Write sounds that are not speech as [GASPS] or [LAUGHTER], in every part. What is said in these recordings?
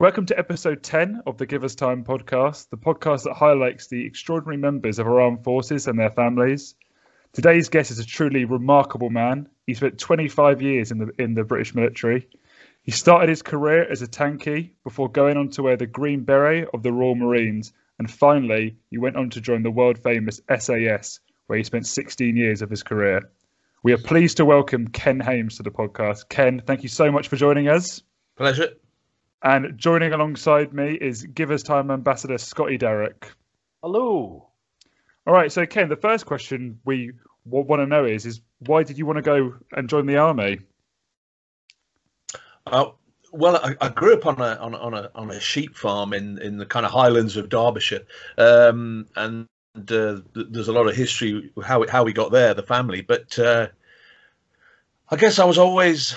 Welcome to episode 10 of the Give Us Time podcast, the podcast that highlights the extraordinary members of our armed forces and their families. Today's guest is a truly remarkable man. He spent 25 years in the in the British military. He started his career as a tanky before going on to wear the green beret of the Royal Marines, and finally he went on to join the world famous SAS, where he spent 16 years of his career. We are pleased to welcome Ken Hames to the podcast. Ken, thank you so much for joining us. Pleasure. And joining alongside me is Give Us Time Ambassador Scotty Derrick. Hello. All right, so Ken, the first question we w- want to know is is why did you want to go and join the army? Uh, well, I, I, grew up on a on, a on a on a sheep farm in in the kind of highlands of Derbyshire, um, and uh, there's a lot of history how how we got there, the family. But uh, I guess I was always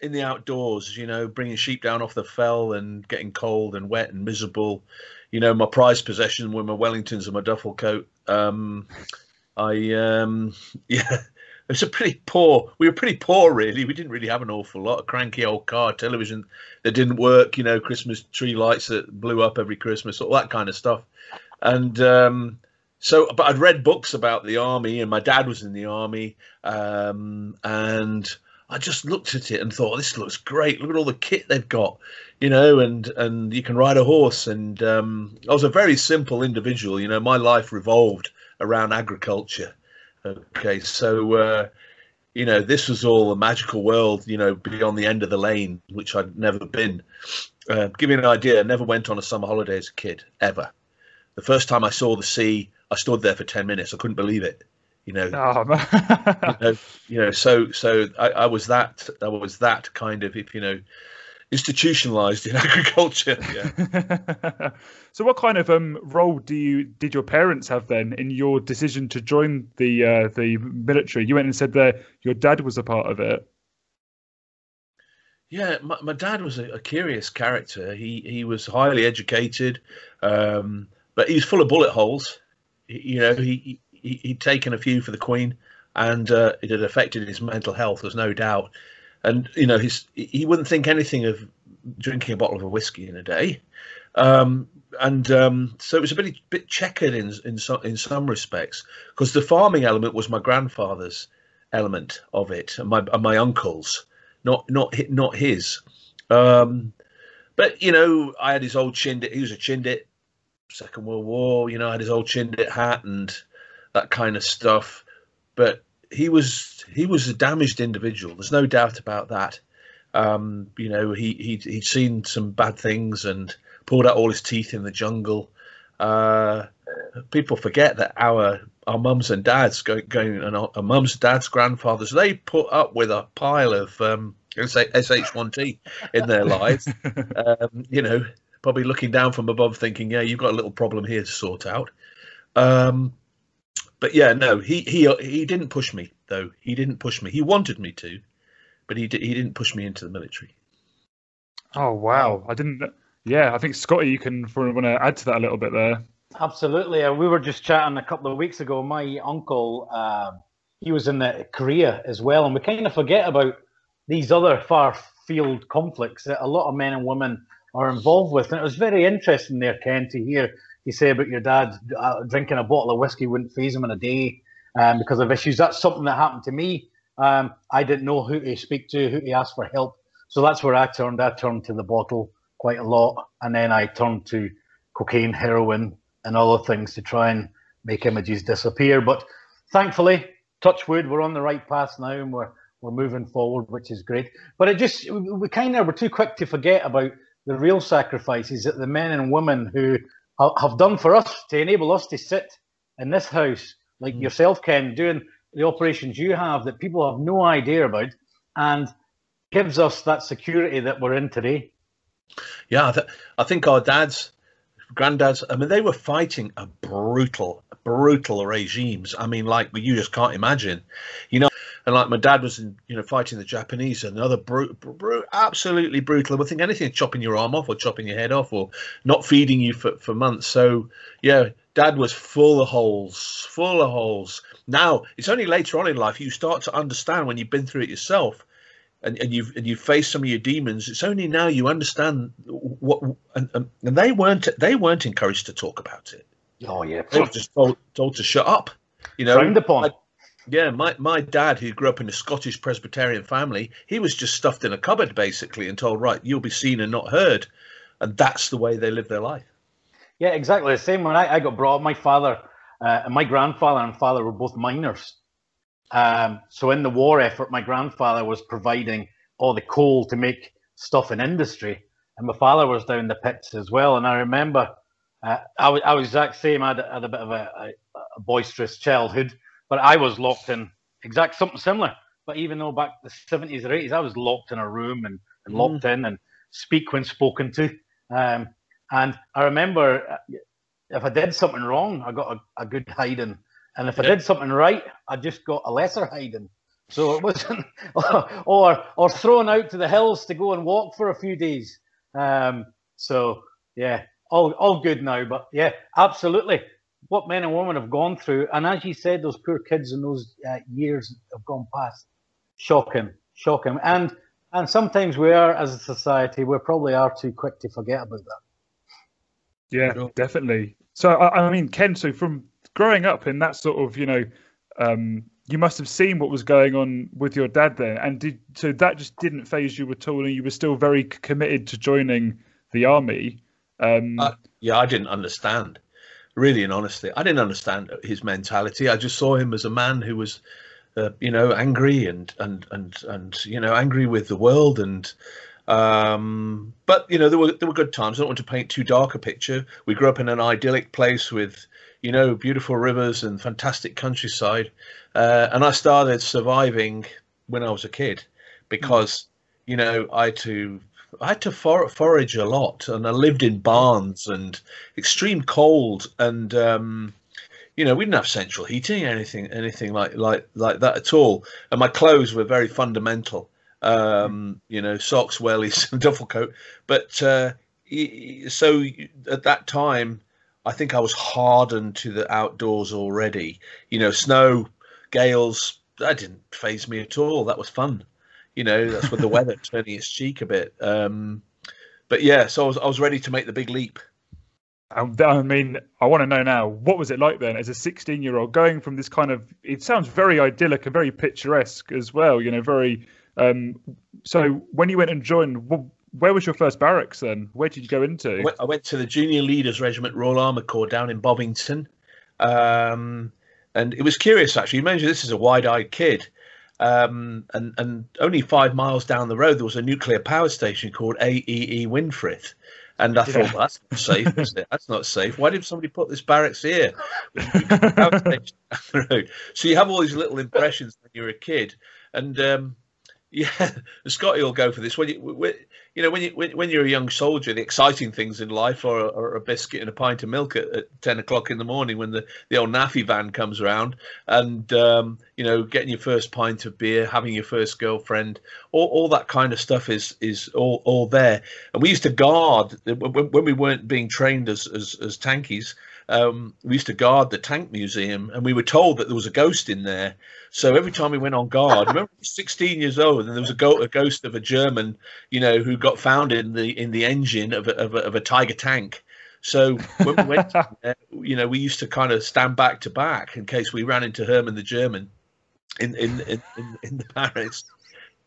in the outdoors, you know, bringing sheep down off the fell and getting cold and wet and miserable. You know, my prized possession were my Wellingtons and my duffel coat. Um, I, um, [LAUGHS] yeah, it's a pretty poor. We were pretty poor, really. We didn't really have an awful lot. A cranky old car, television that didn't work. You know, Christmas tree lights that blew up every Christmas, all that kind of stuff. And um, so, but I'd read books about the army, and my dad was in the army, um, and I just looked at it and thought, this looks great. Look at all the kit they've got, you know, and and you can ride a horse. And um, I was a very simple individual, you know. My life revolved around agriculture. Okay, so uh, you know, this was all a magical world, you know, beyond the end of the lane, which I'd never been. Uh, give you an idea, I never went on a summer holiday as a kid ever. The first time I saw the sea, I stood there for ten minutes. I couldn't believe it you know, oh, you know, you know, so so I, I was that I was that kind of if you know institutionalized in [LAUGHS] agriculture. Yeah. [LAUGHS] so, what kind of um, role do you did your parents have then in your decision to join the uh, the military? You went and said that your dad was a part of it. Yeah, my, my dad was a, a, curious character. He he was highly educated, um, but he was full of bullet holes. He, you know, he he, would taken a few for the Queen, and uh, it had affected his mental health. There's no doubt. And you know, his he wouldn't think anything of drinking a bottle of a whiskey in a day. Um, and um, so it was a bit bit checkered in in some in some respects because the farming element was my grandfather's element of it, and my and my uncle's, not not not his. Um, but you know, I had his old chindit. He was a chindit. Second World War. You know, I had his old chindit hat and that kind of stuff. But he was he was a damaged individual. There's no doubt about that. Um, you know, he he'd, he'd seen some bad things and pulled out all his teeth in the jungle. Uh, people forget that our our mums and dads going going and our, our mums, dads, grandfathers they put up with a pile of um, SH1T in their lives. [LAUGHS] um, you know, probably looking down from above, thinking, "Yeah, you've got a little problem here to sort out." Um, but yeah, no, he he he didn't push me though. He didn't push me. He wanted me to, but he he didn't push me into the military. Oh wow, I didn't. Yeah, I think Scotty, you can want to add to that a little bit there. Absolutely, we were just chatting a couple of weeks ago. My uncle, uh, he was in the Korea as well, and we kind of forget about these other far field conflicts that a lot of men and women are involved with. And it was very interesting there, Ken, to hear you say about your dad uh, drinking a bottle of whiskey wouldn't faze him in a day um, because of issues. That's something that happened to me. Um, I didn't know who to speak to, who to ask for help. So that's where I turned. I turned to the bottle quite a lot, and then I turned to cocaine, heroin, and other things to try and make images disappear. But thankfully, touch wood, we're on the right path now, and we're we're moving forward, which is great. But it just we, we kind of were too quick to forget about the real sacrifices that the men and women who have done for us to enable us to sit in this house, like mm. yourself, Ken, doing the operations you have that people have no idea about, and gives us that security that we're in today. Yeah, I, th- I think our dads, granddads, I mean, they were fighting a brutal, brutal regimes. I mean, like you just can't imagine. You know, and like my dad was in, you know, fighting the Japanese, another brute, br- absolutely brutal. I would think anything chopping your arm off or chopping your head off or not feeding you for, for months. So yeah, dad was full of holes, full of holes. Now it's only later on in life you start to understand when you've been through it yourself. and, and you've and you face some of your demons, it's only now you understand what and, and, and they weren't they weren't encouraged to talk about it. Oh yeah, They were just told, told to shut up. You know, frowned upon. I- yeah, my, my dad, who grew up in a Scottish Presbyterian family, he was just stuffed in a cupboard basically and told, right, you'll be seen and not heard. And that's the way they live their life. Yeah, exactly the same. When I, I got brought up, my father uh, and my grandfather and father were both miners. Um, so in the war effort, my grandfather was providing all the coal to make stuff in industry, and my father was down the pits as well. And I remember uh, I, was, I was exact same. I had, had a bit of a, a, a boisterous childhood, but I was locked in exact something similar. But even though back the seventies or eighties, I was locked in a room and, and locked in and speak when spoken to. Um, and I remember uh, if I did something wrong, I got a, a good hiding. And if I did something right, I just got a lesser hiding. So it wasn't, [LAUGHS] or or thrown out to the hills to go and walk for a few days. Um, so yeah, all all good now. But yeah, absolutely, what men and women have gone through, and as you said, those poor kids in those uh, years have gone past. Shocking, shocking, and and sometimes we are as a society, we probably are too quick to forget about that. Yeah, Sure. definitely. So I, I mean, Ken, so from growing up in that sort of, you know, um, you must have seen what was going on with your dad then, and did so that just didn't faze you at all, and you were still very committed to joining the army. Um, Uh, Yeah, I didn't understand. Really and honestly, I didn't understand his mentality. I just saw him as a man who was, uh, you know, angry and and and and you know, angry with the world and. Um, but you know, there were there were good times. I don't want to paint too dark a picture. We grew up in an idyllic place with, you know, beautiful rivers and fantastic countryside. Uh, and I started surviving when I was a kid because, you know, I had to I had to for- forage a lot, and I lived in barns and extreme cold, and um, you know we didn't have central heating, anything, anything like like like that at all. And my clothes were very fundamental, um, you know, socks, wellies, [LAUGHS] and duffel coat. But uh, so at that time, I think I was hardened to the outdoors already. You know, snow, gales, that didn't faze me at all. That was fun you know that's with the weather [LAUGHS] turning its cheek a bit um but yeah so I was, I was ready to make the big leap Um, I mean, I want to know now, what was it like then as a 16 year old going from this kind of, it sounds very idyllic and very picturesque as well, you know, very. Um, so when you went and joined, where was your first barracks then? Where did you go I into? went, I went to the junior leaders regiment royal armour corps down in bovington um and it was curious actually Imagine this is a wide-eyed kid um and and only five miles down the road there was a nuclear power station called aee winfrith and I Yeah. thought, well, that's not safe, is it? That's not safe. Why did somebody put this barracks here? Power [LAUGHS] station down the road. So you have all these little impressions when you're a kid, and um, [LAUGHS] yeah, Scotty will go for this. When you, you know, when you when, when you're a young soldier, the exciting things in life are, are a biscuit and a pint of milk at, at ten o'clock in the morning when the the old NAAFI van comes around, and um, you know, getting your first pint of beer, having your first girlfriend, all, all that kind of stuff is is all, all there. And we used to guard when, when we weren't being trained as as, as tankies. Um, we used to guard the tank museum, and we were told that there was a ghost in there. So every time we went on guard, [LAUGHS] remember, I was 16 years old, and there was a, go- a ghost of a German, you know, who got found in the in the engine of a, of a, of a Tiger tank. So when we went, [LAUGHS] uh, you know, we used to kind of stand back to back in case we ran into Herman the German in in in, in, in the barracks.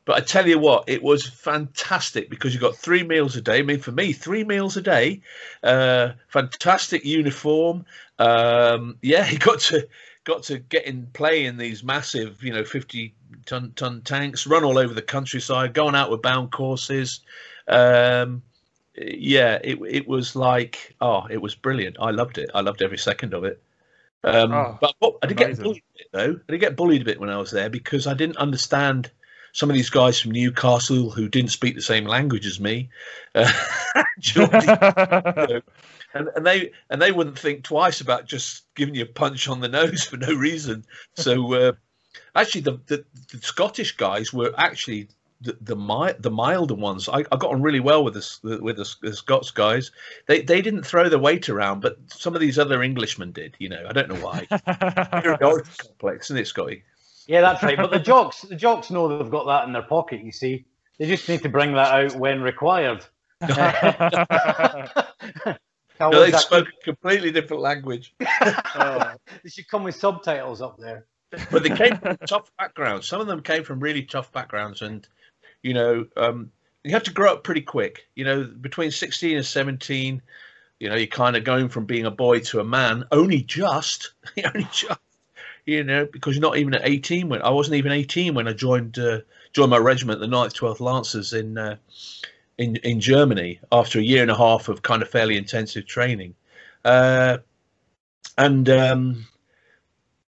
But I tell you what, it was fantastic because you got three meals a day. I mean, for me, three meals a day, uh, fantastic uniform. Um, yeah, [LAUGHS] he got to got to get in play in these massive, you know, fifty ton ton tanks, run all over the countryside, going out with bound courses. Um, yeah, it it was like oh, it was brilliant. I loved it. I loved every second of it. Um, Oh, but I did get bullied a bit though. I did get bullied a bit when I was there because I didn't understand some of these guys from Newcastle who didn't speak the same language as me. Uh, [LAUGHS] Geordie, [LAUGHS] and, and they and they wouldn't think twice about just giving you a punch on the [LAUGHS] nose for no reason. So uh, actually, the, the the Scottish guys were actually the the, mi- the milder ones. I, I got on really well with this with the, the Scots guys. They they didn't throw the weight around, but some of these other Englishmen did. You know, I don't know why. Inferiority complex, isn't it, Scotty? Yeah, that's right. But the jocks, the jocks know they've got that in their pocket. You see, they just need to bring that out when required. [LAUGHS] No, they spoke a completely different language. oh. [LAUGHS] They should come with subtitles up there. But they came from tough backgrounds. Some of them came from really tough backgrounds, and you know, um, you have to grow up pretty quick. You know, between sixteen and seventeen, you know, you're kind of going from being a boy to a man. Only just, [LAUGHS] only just, you know, because you're not even at eighteen when I wasn't even eighteen when I joined uh, joined my regiment, the 9th, 12th Lancers in. Uh, in in Germany after a year and a half of kind of fairly intensive training, uh, and um,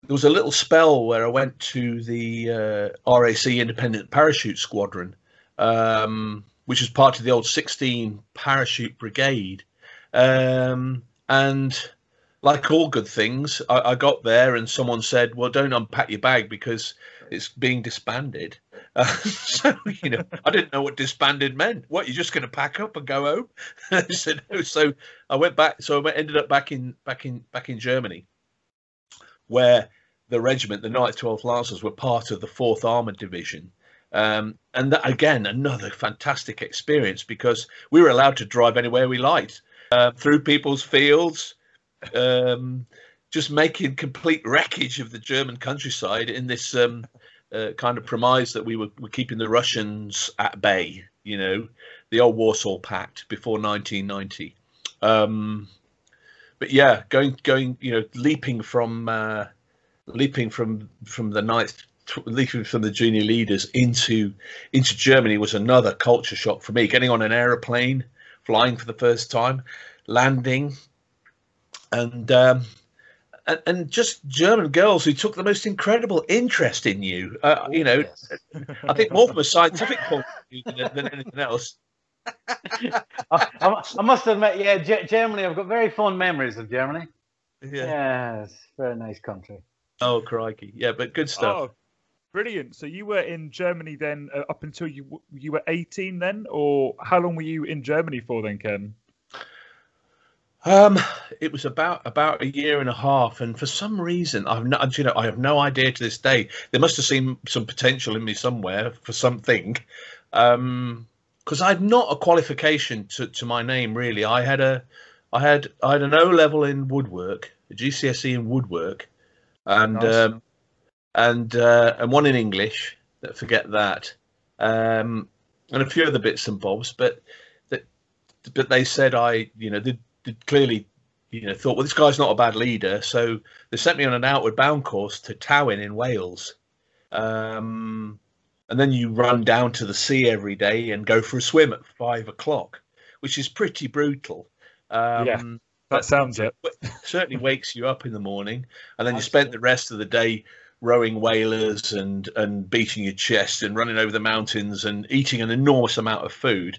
there was a little spell where I went to the uh, RAC Independent Parachute Squadron, um, which was part of the old 16 Parachute Brigade, um, and like all good things, I, I, got there and someone said, "Well, don't unpack your bag because it's being disbanded." Uh, [LAUGHS] so you know, I didn't know what disbanded meant. What you're just going to pack up and go home? [LAUGHS] I said no. So I went back. So I ended up back in back in back in Germany, where the regiment, the 9th, 12th Lancers, were part of the 4th Armored Division. Um, and that, again, another fantastic experience because we were allowed to drive anywhere we liked uh, through people's fields, um, just making complete wreckage of the German countryside in this um, uh, kind of premise that we were, were keeping the Russians at bay, you know, the old Warsaw Pact before 1990. Um, but yeah, going, going, you know, leaping from, uh, leaping from, from the ninth, leaping from the junior leaders into, into Germany was another culture shock for me. Getting on an aeroplane, flying for the first time, landing, and um, and, and, just German girls who took the most incredible interest in you. Uh, you know, yes. I think more from a scientific point of view than, than anything else. [LAUGHS] I, I, must admit, yeah, G- Germany. I've got very fond memories of Germany. Yeah, yes, very nice country. Oh crikey, yeah, but good stuff. Oh, brilliant. So you were in Germany then uh, up until you you were eighteen then, or how long were you in Germany for then, Ken? Um, it was about about a year and a half, and for some reason, I've no, you know, I have no idea to this day. They must have seen some potential in me somewhere for something, um, because I had not a qualification to, to my name really. I had a, I had I had an O level in woodwork, a GCSE in woodwork, and nice. um, and uh, and one in English. That forget that, um, and a few other bits and bobs, but that, but they said I, you know, the clearly you know thought, well, this guy's not a bad leader, so they sent me on an outward bound course to Tywyn in Wales. Um, and then you run down to the sea every day and go for a swim at five o'clock, which is pretty brutal. Um, yeah, that sounds it. certainly wakes you up in the morning, and then you spent the rest of the day rowing whalers and and beating your chest and running over the mountains and eating an enormous amount of food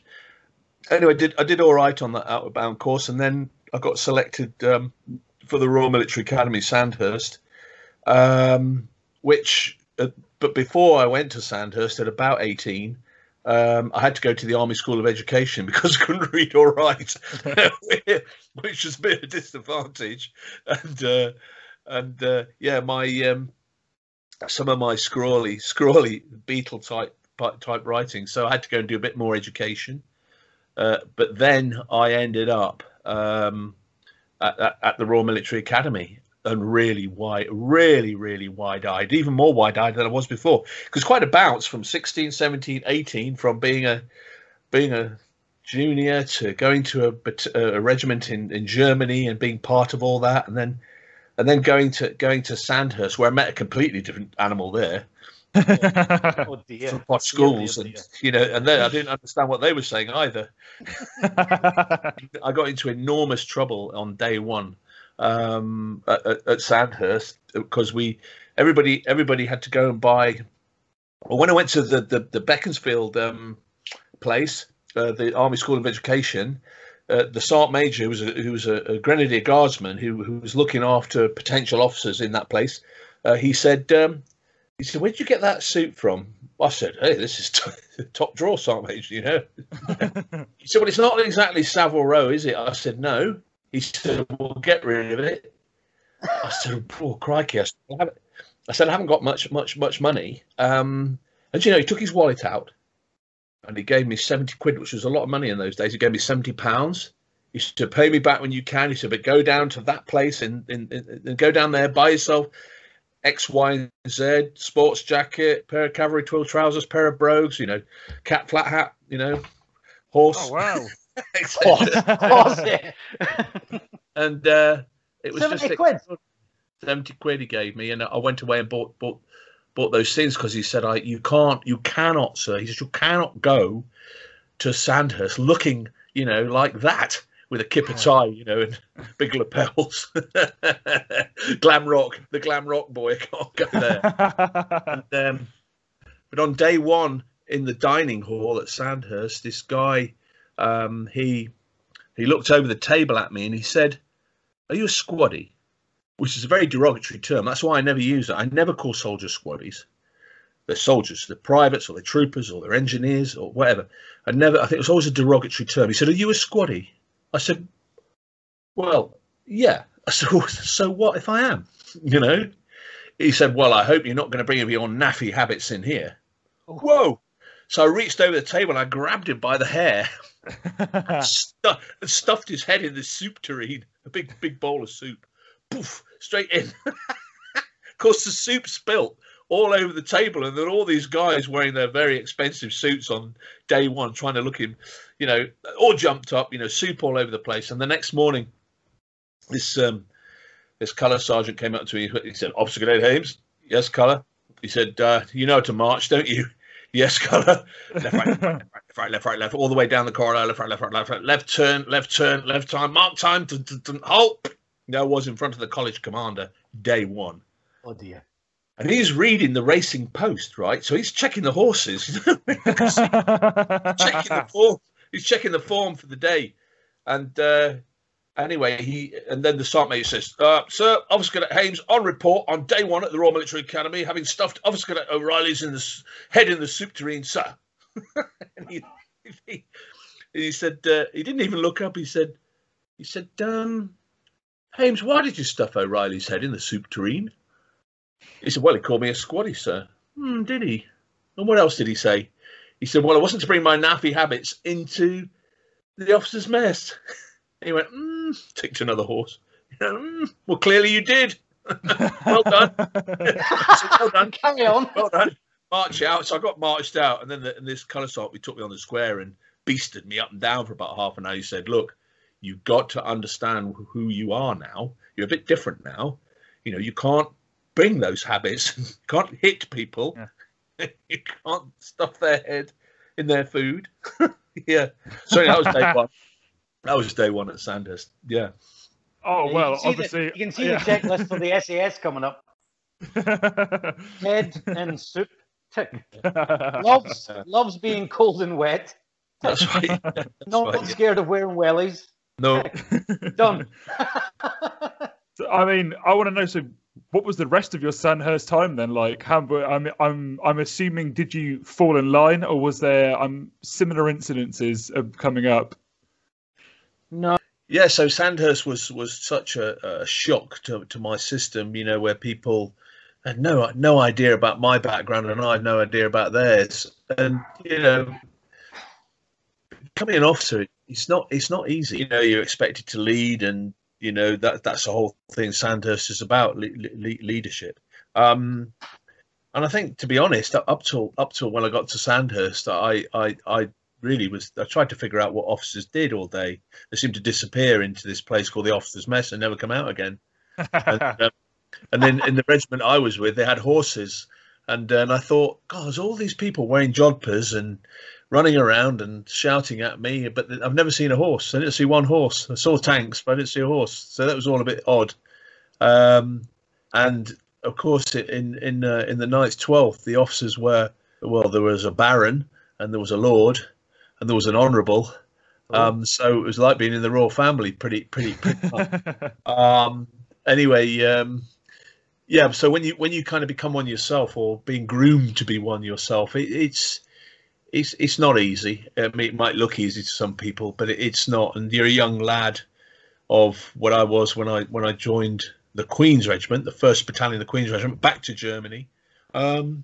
anyway, I did I did all right on that outward bound course, and then I got selected um, for the Royal Military Academy Sandhurst, um, which. Uh, but before I went to Sandhurst at about eighteen, um, I had to go to the Army School of Education [LAUGHS] because I couldn't read or write, [LAUGHS] [LAUGHS] which has been a disadvantage. And uh, and uh, yeah, my um, some of my scrawly scrawly beetle type type writing, so I had to go and do a bit more education. Uh, but then I ended up um, at, at, at, the Royal Military Academy and really wide, really, really wide eyed, even more wide eyed than I was before. Because quite a bounce from 16, 17, 18, from being a being a junior to going to a, a regiment in, in Germany and being part of all that, and then and then going to going to Sandhurst, where I met a completely different animal there oh dear. From posh schools, dear, dear, and you know, and then I didn't understand what they were saying either. [LAUGHS] I got into enormous trouble on day one um, at, at Sandhurst because we everybody everybody had to go and buy. Well, when I went to the the, the Beaconsfield um, place, uh, the Army School of Education, uh, the sergeant major, who was a, who was a, a grenadier guardsman who, who was looking after potential officers in that place, uh, he said, um, he said, "Where'd you get that suit from?" I said, "Hey, this is t- [LAUGHS] top drawer, Major. You know." [LAUGHS] he said, "Well, it's not exactly Savile Row, is it?" I said, "No." He said, "Well, get rid of it." I said, "Poor crikey!" I said, I said I haven't got much much much money. Um, and you know, he took his wallet out and he gave me 70 quid, which was a lot of money in those days. He gave me 70 pounds. He said, pay me back when you can. He said, but go down to that place and, and, and go down there, buy yourself X, Y, and Z, sports jacket, pair of cavalry twill trousers, pair of brogues, you know, cat flat hat, you know, horse. Oh, wow. [LAUGHS] Horse, [LAUGHS] [LAUGHS] and uh, it was 70 just quid. 70 quid he gave me. And I went away and bought, bought, bought those things because he said, I, you can't, you cannot, sir. He said, you cannot go to Sandhurst looking, you know, like that with a kipper tie, you know, and big lapels. [LAUGHS] glam rock, the glam rock boy can't go there. [LAUGHS] and, um, but on day one in the dining hall at Sandhurst, this guy, um, he he looked over the table at me and he said, "Are you a squaddy?" Which is a very derogatory term. That's why I never use it. I never call soldiers squaddies. They're soldiers, they're privates, or they're troopers, or they're engineers, or whatever. I never. I think it was always a derogatory term. He said, "Are you a squaddy?" I said, "Well, yeah." [LAUGHS] I said, "So what if I am?" You know. He said, "Well, I hope you're not going to bring your NAAFI habits in here." Oh. Whoa! So I reached over the table and I grabbed him by the hair, [LAUGHS] [LAUGHS] stu- and stuffed his head in the soup tureen, a big big bowl of soup. Poof! Straight in. of course, the soup spilt all over the table, and then all these guys wearing their very expensive suits on day one, trying to look in, you know, all jumped up, you know, soup all over the place. And the next morning, this um, this colour sergeant came up to me. He said, "Officer Cadet Hames, yes, colour." He said, uh, "You know how to march, don't you?" [LAUGHS] Yes, colour. [LAUGHS] Left, right, left, right, left, right, left, right, left, all the way down the corridor. Left, right, left, right, left, right, left turn, left turn, left time, mark time, halt. There was in front of the college commander, day one. Oh dear. And he's reading the Racing Post, right? So he's checking the horses, [LAUGHS] checking the form. He's checking the form for the day. And uh, anyway, he and then the sergeant says, uh, "Sir, Officer Cadet Hames on report on day one at the Royal Military Academy, having stuffed Officer Cadet O'Reilly's in the head in the soup tureen, sir." [LAUGHS] and he, he, he said uh, he didn't even look up. He said, "He said, um, Hames, why did you stuff O'Reilly's head in the soup tureen?" He said, Well, he called me a squaddy, sir. Hmm, did he? And what else did he say? He said, Well, I wasn't to bring my NAAFI habits into the officer's mess. [LAUGHS] he went, mm, ticked another horse. [LAUGHS] Mm, well, clearly you did. [LAUGHS] well done. Said, well done. Carry on. Well done. March out. So I got marched out. And then the, and this colour sergeant took me on the square and beasted me up and down for about half an hour. He said, Look, you've got to understand who you are now. You're a bit different now. You know, you can't bring those habits. [LAUGHS] you can't hit people. [LAUGHS] you can't stuff their head in their food. [LAUGHS] yeah. So that was day one. That was day one at Sandhurst. Yeah. oh well, can see the- obviously. you can see yeah. the checklist for the SAS coming up. Head and soup. Tick. Loves loves being cold and wet. That's right. That's Not right, yeah. scared of wearing wellies. No. Done. So, I mean, I want to know. So, what was the rest of your Sandhurst time then? Like, how? I'm, I'm, I'm assuming did you fall in line, or was there um similar incidences of coming up? No. Yeah, so Sandhurst was was such a, a shock to, to my system, you know, where people had no no idea about my background and I had no idea about theirs. And you know, becoming an officer, it's not it's not easy. You know, you're expected to lead, and you know that that's the whole thing. Sandhurst is about le- le- leadership. Um, and I think, to be honest, up till up till when I got to Sandhurst, I I, I really was I tried to figure out what officers did all day. They seemed to disappear into this place called the officers' mess and never come out again. And, [LAUGHS] um, and then in the regiment I was with, they had horses, and uh, and I thought, God, there's all these people wearing jodhpurs and running around and shouting at me, but I've never seen a horse. I didn't see one horse. I saw tanks, but I didn't see a horse. So that was all a bit odd. Um, and of course, in in uh, in the Ninth Twelfth, the officers were well. There was a baron, and there was a lord, and there was an honourable. Um, so it was like being in the royal family. Pretty, pretty, pretty. [LAUGHS] um, anyway, um, yeah. So when you when you kind of become one yourself, or being groomed to be one yourself, it, it's it's it's not easy. I mean, it might look easy to some people, but it, it's not. And you're a young lad of what I was when I when I joined the Queen's Regiment, the first battalion of the Queen's Regiment, back to Germany. Um,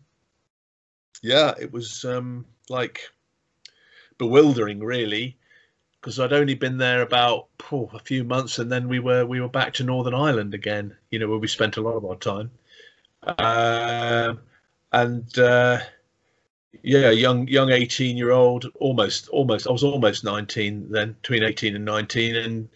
yeah, it was um, like bewildering, really, because I'd only been there about oh, a few months, and then we were we were back to Northern Ireland again. You know, where we spent a lot of our time. Uh, and uh, yeah, young young eighteen year old, almost almost I was almost nineteen then, between eighteen and nineteen, and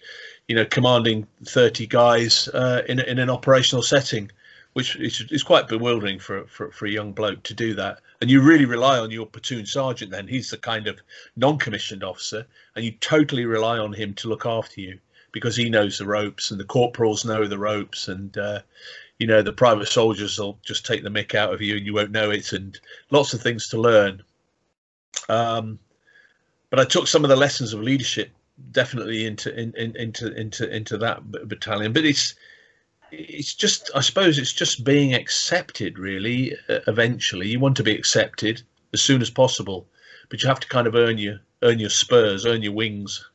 you know, commanding thirty guys uh, in in an operational setting, which is, is quite bewildering for, for for a young bloke to do that. And you really rely on your platoon sergeant. Then he's the kind of non-commissioned officer, and you totally rely on him to look after you because he knows the ropes, and the corporals know the ropes, and uh, you know the private soldiers will just take the mick out of you and you won't know it and lots of things to learn. Um, but i took some of the lessons of leadership definitely into in, in, into into into that battalion. But it's it's just i suppose it's just being accepted really eventually. You want to be accepted as soon as possible but you have to kind of earn your earn your spurs earn your wings.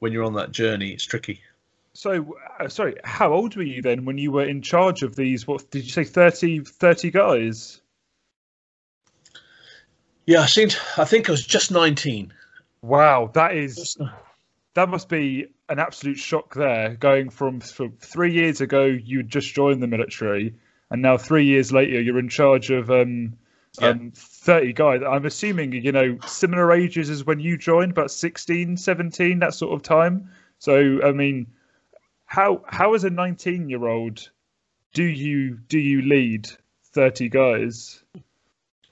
When you're on that journey it's tricky so, uh, sorry, how old were you then when you were in charge of these? What did you say, 30, 30 guys? Yeah, I think I think I was just nineteen. Wow, that is that must be an absolute shock. There, going from, from three years ago, you just joined the military, and now three years later, you're in charge of um, yeah. um, 30 guys. I'm assuming you know similar ages as when you joined, about 16, 17, that sort of time. So, I mean, how how as a 19 year old do you do you lead 30 guys?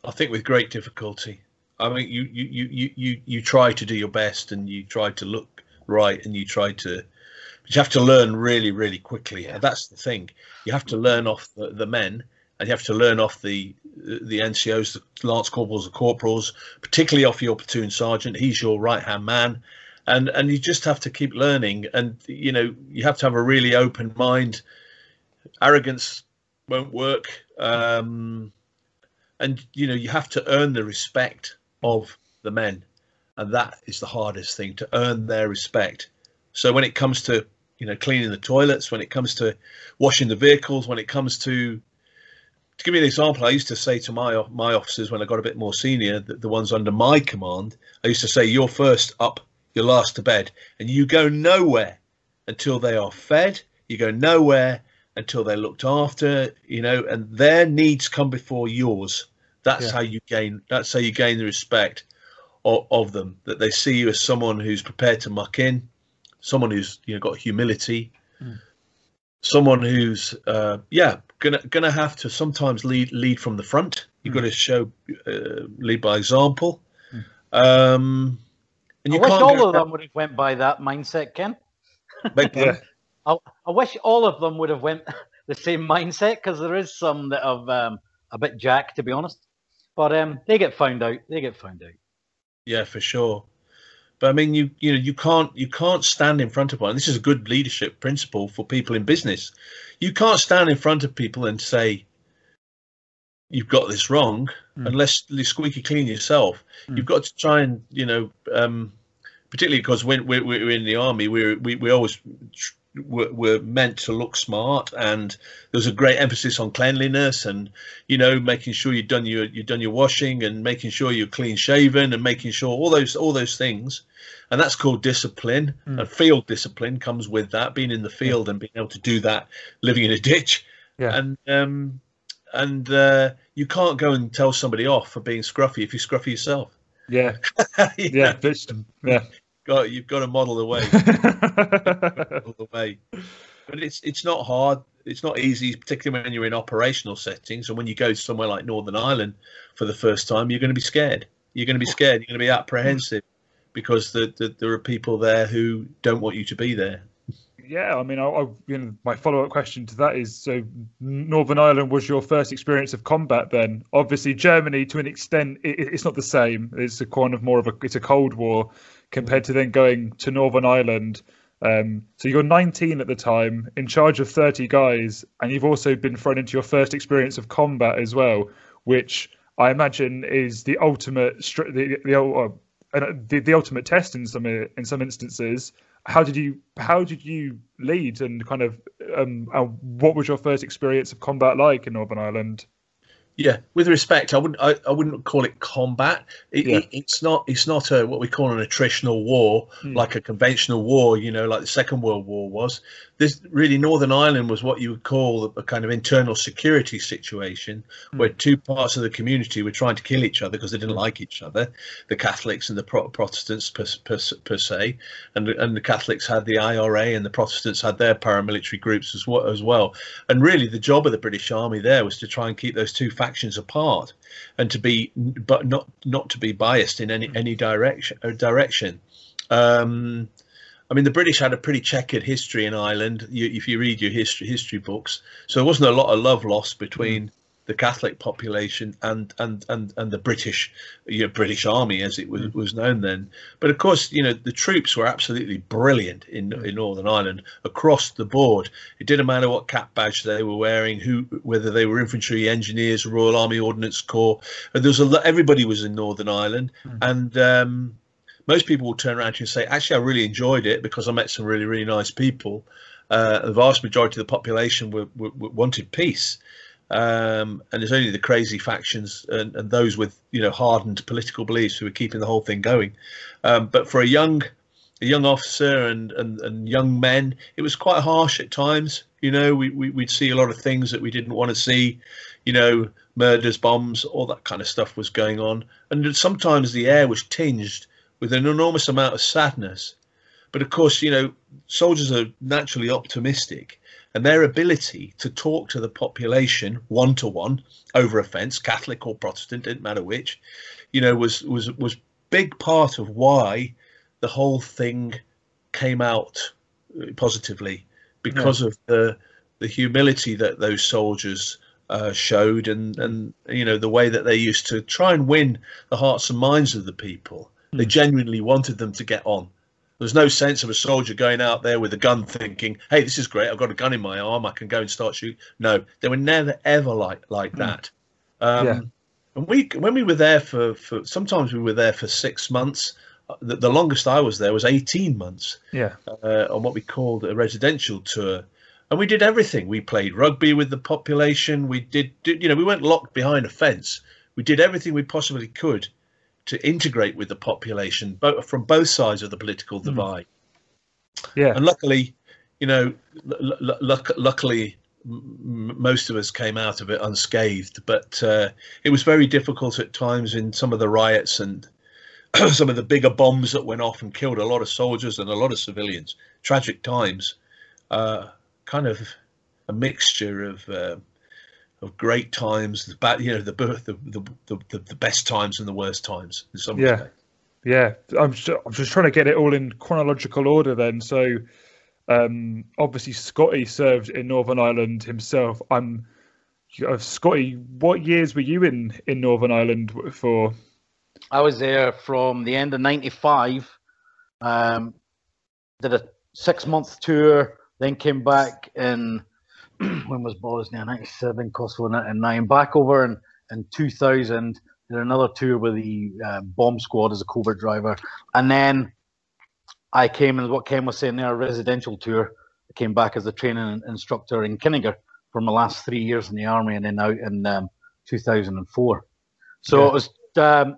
I think with great difficulty. I mean you you you you you try to do your best and you try to look right and you try to but you have to learn really really quickly. Yeah. that's the thing. You have to learn off the, the men and you have to learn off the the ncos the lance corporals the corporals particularly off your platoon sergeant. He's your right hand man and and you just have to keep learning. And you know you have to have a really open mind. Arrogance won't work. Um, and you know you have to earn the respect of the men. And that is the hardest thing to earn their respect. So when it comes to you know cleaning the toilets when it comes to washing the vehicles when it comes to to give you an example, I used to say to my my officers when I got a bit more senior, the, the ones under my command, I used to say, "You're first up you're last to bed, and you go nowhere until they are fed. You go nowhere until they're looked after, you know, and their needs come before yours. That's yeah. how you gain. That's how you gain the respect of, of, them. That they see you as someone who's prepared to muck in, someone who's you know got humility, mm. someone who's uh, yeah gonna gonna have to sometimes lead lead from the front. You've mm. got to show uh, lead by example. Mm. Um, and I wish all of them would have went by that mindset, Ken. [LAUGHS] yeah. I, I, wish all of them would have went [LAUGHS] the same mindset because there is some that have um, a bit jack, to be honest. But um, they get found out. They get found out. Yeah, for sure. But I mean, you you know, you can't you can't stand in front of one. This is a good leadership principle for people in business. You can't stand in front of people and say, "You've got this wrong," mm. unless you squeaky clean yourself. Mm. You've got to try and you know, um, particularly because when we're, we're, in the army, we're, we we always were, were meant to look smart, and there's a great emphasis on cleanliness and you know making sure you've done your you've done your washing and making sure you're clean shaven and making sure all those all those things and that's called discipline mm. and field discipline comes with that being in the field yeah. and being able to do that living in a ditch yeah. and um and uh, you can't go and tell somebody off for being scruffy if you're scruffy yourself. Yeah, [LAUGHS] yeah, yeah. Got you've got to model the way. [LAUGHS] model the way, but it's it's not hard. It's not easy, particularly when you're in operational settings and when you go somewhere like Northern Ireland for the first time. You're going to be scared. You're going to be scared. You're going to be apprehensive because the, the, there are people there who don't want you to be there yeah, I mean, I, I, you know, my follow-up question to that is: so Northern Ireland was your first experience of combat. Then, obviously, Germany, to an extent, it, it's not the same. It's a kind of more of a it's a Cold War compared to then going to Northern Ireland. Um, so you're 19 at the time, in charge of 30 guys, and you've also been thrown into your first experience of combat as well, which I imagine is the ultimate the the, uh, the, the ultimate test in some in some instances how did you how did you lead and kind of Um, and what was your first experience of combat like in Northern Ireland? Yeah, with respect, I wouldn't I, I wouldn't call it combat. It, Yeah. it, it's not it's not a what we call an attritional war Hmm. like a conventional war. You know, like the Second World War was. This really Northern Ireland was what you would call a kind of internal security situation Hmm. where two parts of the community were trying to kill each other because they didn't like each other, the Catholics and the Pro- Protestants per, per, per se, and and the Catholics had the IRA and the Protestants had their paramilitary groups as well as well. And really, the job of the British Army there was to try and keep those two factions apart, and to be, but not not to be biased in any any direction. uh, Direction. Um, I mean, the British had a pretty checkered history in Ireland. You, if you read your history history books, so there wasn't a lot of love lost between mm. the Catholic population and and and and the British, you know, British Army as it was, mm. was known then. But of course, you know, the troops were absolutely brilliant in mm. in Northern Ireland across the board. It didn't matter what cap badge they were wearing, who whether they were infantry, engineers, Royal Army Ordnance Corps. And there was a lot. Everybody was in Northern Ireland, and um, most people will turn around to you and say, actually, I really enjoyed it because I met some really, really nice people. Uh, the vast majority of the population were, were, wanted peace. Um, and it's only the crazy factions and, and those with, you know, hardened political beliefs who were keeping the whole thing going. Um, but for a young, a young officer and, and, and young men, it was quite harsh at times. You know, we, we, we'd see a lot of things that we didn't want to see, you know, murders, bombs, all that kind of stuff was going on. And sometimes the air was tinged with an enormous amount of sadness. But of course, you know, soldiers are naturally optimistic, and their ability to talk to the population one to one over a fence, Catholic or Protestant, didn't matter which, you know, was was was big part of why the whole thing came out uh, positively because of the the humility that those soldiers uh, showed and and you know the way that they used to try and win the hearts and minds of the people they genuinely wanted them to get on there's no sense of a soldier going out there with a gun thinking hey this is great i've got a gun in my arm i can go and start shooting no they were never ever like like that um Yeah. and we when we were there for for sometimes we were there for six months Uh, the, the longest i was there was 18 months Yeah, uh, on what we called a residential tour. And we did everything. We played rugby with the population. We did, did, you know, we weren't locked behind a fence. We did everything we possibly could to integrate with the population, both from both sides of the political divide. yeah, And luckily, you know, luckily, m- most of us came out of it unscathed. But uh, it was very difficult at times in some of the riots and [CLEARS THROAT] some of the bigger bombs that went off and killed a lot of soldiers and a lot of civilians. Tragic times. Uh, kind of a mixture of uh, of great times, the bad, you know, the birth, the the, the the the best times and the worst times in some Yeah. respects. yeah. I'm just, I'm just trying to get it all in chronological order then. So, um, obviously Scotty served in Northern Ireland himself. I'm uh, Scotty. What years were you in in Northern Ireland for? I was there from the end of '95. Um, did a six-month tour, then came back in [CLEARS THROAT] when was Bosnia? '97, Kosovo '99. Back over in in 2000. Did another tour with the uh, bomb squad as a covert driver, and then I came and what Ken was saying there, a residential tour. I came back as a training instructor in Kinnegar for my last three years in the army, and then out in um, 2004. So Yeah. it was um,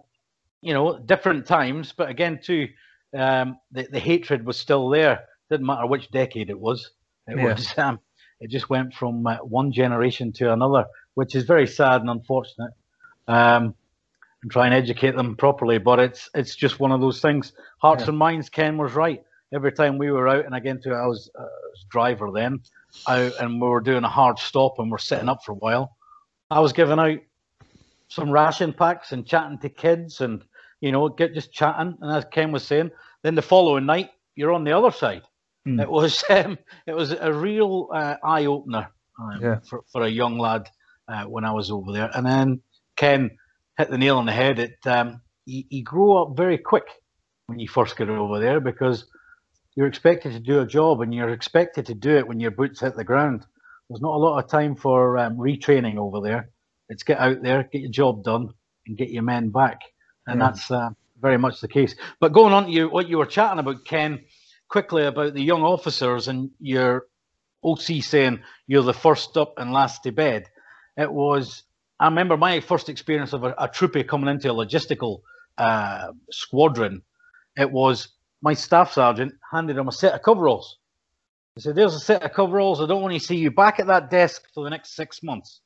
you know, different times, but again, too, um, the, the hatred was still there. Didn't matter which decade it was. It Yeah. was, [LAUGHS] um, it just went from uh, one generation to another, which is very sad and unfortunate. Um, and try and educate them properly, but it's it's just one of those things. Hearts Yeah. and minds. Ken was right. Every time we were out, and again, too, I was, uh, was driver then, out, and we were doing a hard stop, and we're sitting up for a while. I was giving out some ration packs and chatting to kids and you know get just chatting and as ken was saying then the following night you're on the other side Hmm. it was [LAUGHS] um, it was a real uh, eye-opener um, Yeah. for, for a young lad uh, when i was over there and then ken hit the nail on the head it um, you, you grow up very quick when you first get over there because you're expected to do a job and you're expected to do it when your boots hit the ground there's not a lot of time for um, retraining over there it's get out there, get your job done, and get your men back. And Yeah. that's uh, very much the case. But going on to you, what you were chatting about, Ken, quickly about the young officers and your OC saying you're the first up and last to bed. It was. I remember my first experience of a, a troopie coming into a logistical uh, squadron. It was my staff sergeant handed him a set of coveralls. He said, "There's a set of coveralls. I don't want to see you back at that desk for the next six months."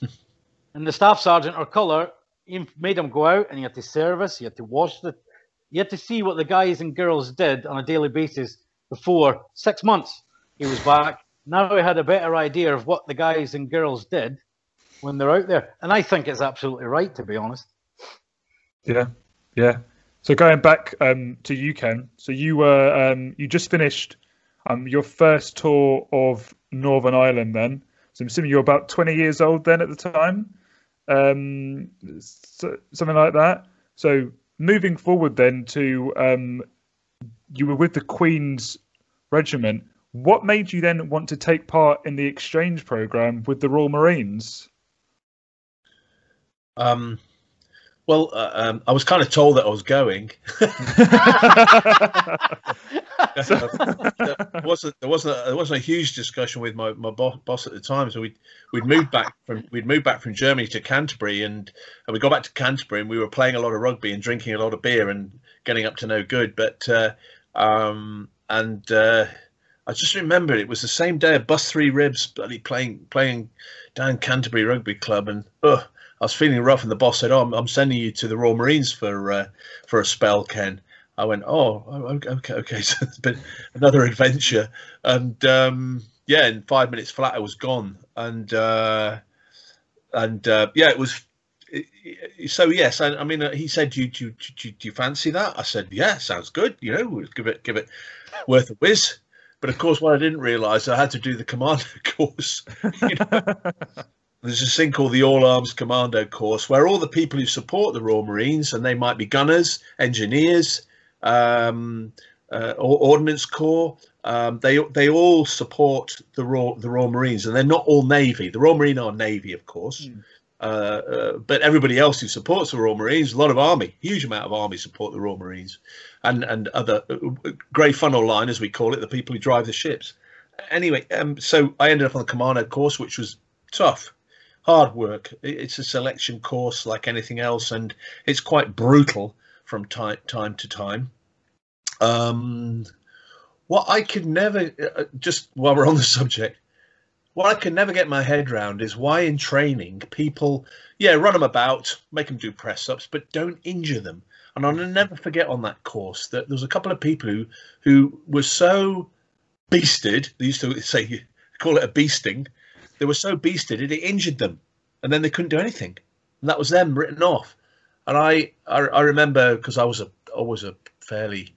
[LAUGHS] and the staff sergeant or colour he made him go out and he had to service. He had to wash the. You had to see what the guys and girls did on a daily basis before six months. He was back. Now he had a better idea of what the guys and girls did when they're out there, and I think it's absolutely right to be honest. Yeah, yeah. So going back um, to you, Ken. So you were um, you just finished um, your first tour of Northern Ireland. Then, so I'm assuming you're about 20 years old then at the time, um, so, something like that. So moving forward then to um, you were with the Queen's Regiment. What made you then want to take part in the exchange program with the Royal Marines? Um, well, uh, um, I was kind of told that I was going. [LAUGHS] [LAUGHS] there wasn't there wasn't a, there wasn't a huge discussion with my, my boss at the time. So we we'd moved back from we'd moved back from Germany to Canterbury, and, and we got back to Canterbury, and we were playing a lot of rugby and drinking a lot of beer and getting up to no good. But uh, um, and uh, I just remember it was the same day of Bus Three Ribs bloody playing playing down Canterbury Rugby Club, and oh, I was feeling rough, and the boss said, "Oh, I'm, I'm sending you to the Royal Marines for uh, for a spell, Ken." I went, "Oh, okay, okay." [LAUGHS] So it's been another adventure, and um, yeah, in five minutes flat, I was gone, and uh, and uh, yeah, it was. So yes, I, I mean, uh, he said, do you, do, you, do you fancy that? I said, yeah, sounds good. You know, give it give it worth a whiz. But of course, what I didn't realise, I had to do the commando [LAUGHS] course. You know? [LAUGHS] There's this thing called the All Arms Commando course, where all the people who support the Royal Marines, and they might be gunners, engineers, um, uh, Ordnance Corps, um, they they all support the Royal the Royal Marines, and they're not all Navy. The Royal Marine are Navy, of course, mm. uh, uh, but everybody else who supports the Royal Marines, a lot of Army, huge amount of Army support the Royal Marines, and and other uh, grey funnel line, as we call it, the people who drive the ships. Anyway, um, so I ended up on the Commando course, which was tough hard work. It's a selection course like anything else, and it's quite brutal from time time to time. Um, what I could never, uh, just while we're on the [LAUGHS] subject, what I can never get my head around is why in training people, yeah, run them about, make them do press ups, but don't injure them. And I'll never forget on that course that there was a couple of people who who were so beasted. They used to say [LAUGHS] call it a beasting they were so beasted it injured them, and then they couldn't do anything, and that was them written off. And I I, I remember because I was a I was a fairly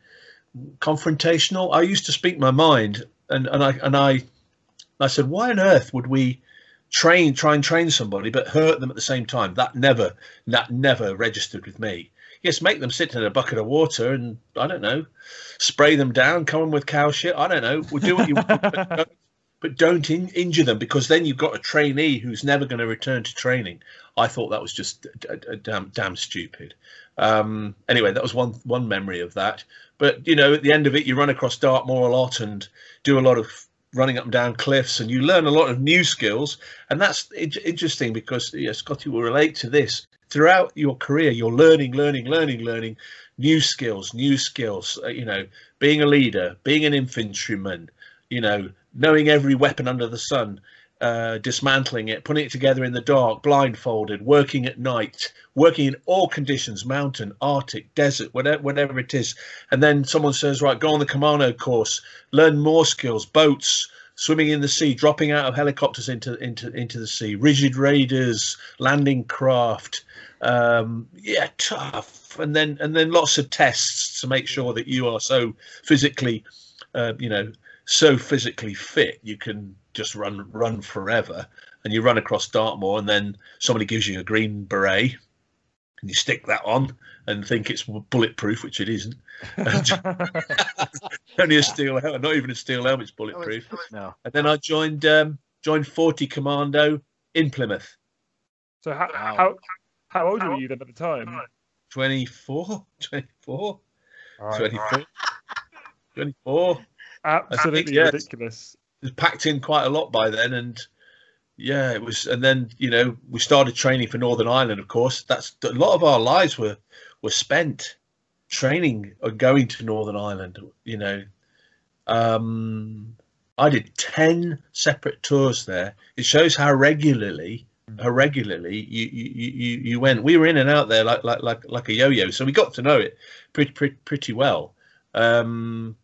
confrontational. I used to speak my mind, and and I and I I said, why on earth would we train try and train somebody but hurt them at the same time? That never that never registered with me. Yes, make them sit in a bucket of water and I don't know, spray them down, come in with cow shit. I don't know. We'll do what you want, but don't in, injure them because then you've got a trainee who's never going to return to training. I thought that was just a, a damn damn stupid. Um, anyway, that was one one memory of that. But you know, at the end of it, you run across Dartmoor a lot and do a lot of running up and down cliffs, and you learn a lot of new skills. And that's interesting because yeah, Scotty will relate to this. Throughout your career, you're learning, learning, learning, learning new skills, new skills. Uh, you know, being a leader, being an infantryman, you know, knowing every weapon under the sun, uh, dismantling it, putting it together in the dark, blindfolded, working at night, working in all conditions, mountain, Arctic, desert, whatever, whatever it is. And then someone says, right, go on the commando course, learn more skills, boats, swimming in the sea, dropping out of helicopters into into into the sea, rigid raiders, landing craft. Um, yeah, tough. And then and then lots of tests to make sure that you are so physically, uh, you know, so physically fit you can just run run forever and you run across Dartmoor and then somebody gives you a green beret and you stick that on and think it's bulletproof, which it isn't. [LAUGHS] Only a steel helmet, not even a steel helmet's bulletproof. No. And then I joined um, joined 40 Commando in Plymouth. So how wow. how, how old were you then at the time? 24, [LAUGHS] 24, right. 24, 24. Absolutely yes. ridiculous. was packed in quite a lot by then, and yeah, it was. And then you know we started training for Northern Ireland. Of course, that's a lot of our lives were were spent training or going to Northern Ireland. You know, um, I did ten separate tours there. It shows how regularly, how regularly you you, you, you went. We were in and out there like like like like a yo-yo, so we got to know it pretty pretty, pretty well. Um,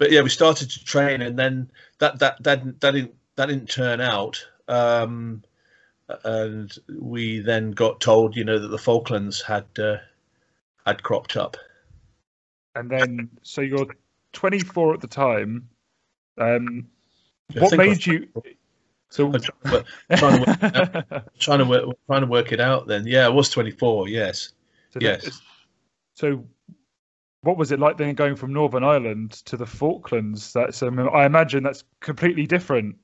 but yeah, we started to train, and then that that that that didn't that didn't turn out. Um, and we then got told, you know, that the Falklands had uh, had cropped up. And then, so you're 24 at the time. Um, what made you? [LAUGHS] So, I'm trying to, work, trying, to work, [LAUGHS] trying to work trying to work it out. Then, yeah, I was 24. Yes. so yes. So, what was it like then going from Northern Ireland to the Falklands? That's um, I imagine that's completely different.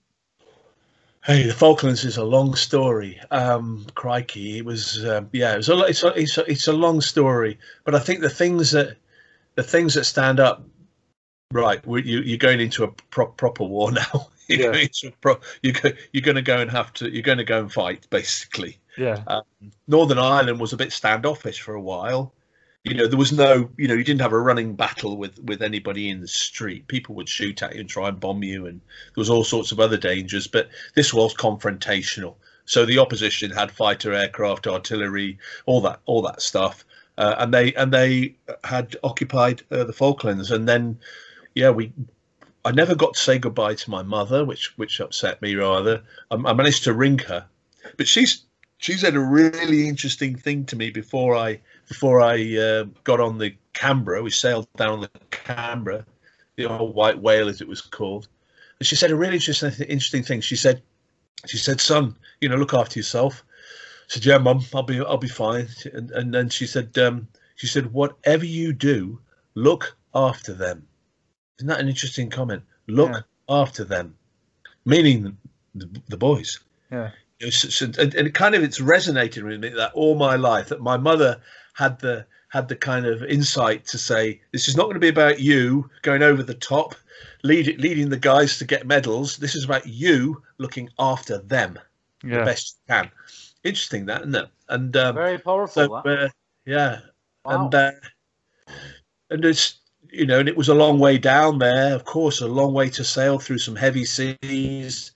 Hey, the Falklands is a long story. Um, crikey, it was um, yeah, it was a, it's a it's a it's a long story. But I think the things that the things that stand up, right? You you're going into a pro- proper war [LAUGHS] now. you're Yeah. going pro, you go, you're going to go and have to you're going to go and fight basically. Yeah, Northern Ireland was a bit standoffish for a while. You know, there was no, you know, you didn't have a running battle with with anybody in the street. People would shoot at you and try and bomb you, and there was all sorts of other dangers. But this was confrontational. So the opposition had fighter aircraft, artillery, all that, all that stuff, uh, and they and they had occupied uh, the Falklands. And then, yeah, we. I never got to say goodbye to my mother, which which upset me rather. I, I managed to ring her, but she's she said a really interesting thing to me before I before I uh, got on the Canberra. We sailed down the Canberra, the old white whale as it was called. And she said a really interesting interesting thing. She said, she said, son, you know, look after yourself. I said, yeah, mum, I'll be I'll be fine. And and then she said, um, she said, whatever you do, look after them. Isn't that an interesting comment? Look Yeah. after them, meaning the, the boys yeah, it was and, and it kind of it's resonated with me that all my life that my mother had the had the kind of insight to say this is not going to be about you going over the top lead, leading the guys to get medals. This is about you looking after them the best you can. Interesting that isn't it? And um, Very powerful. so uh, yeah. Wow. and uh, and it's you know and it was a long way down there of course a long way to sail through some heavy seas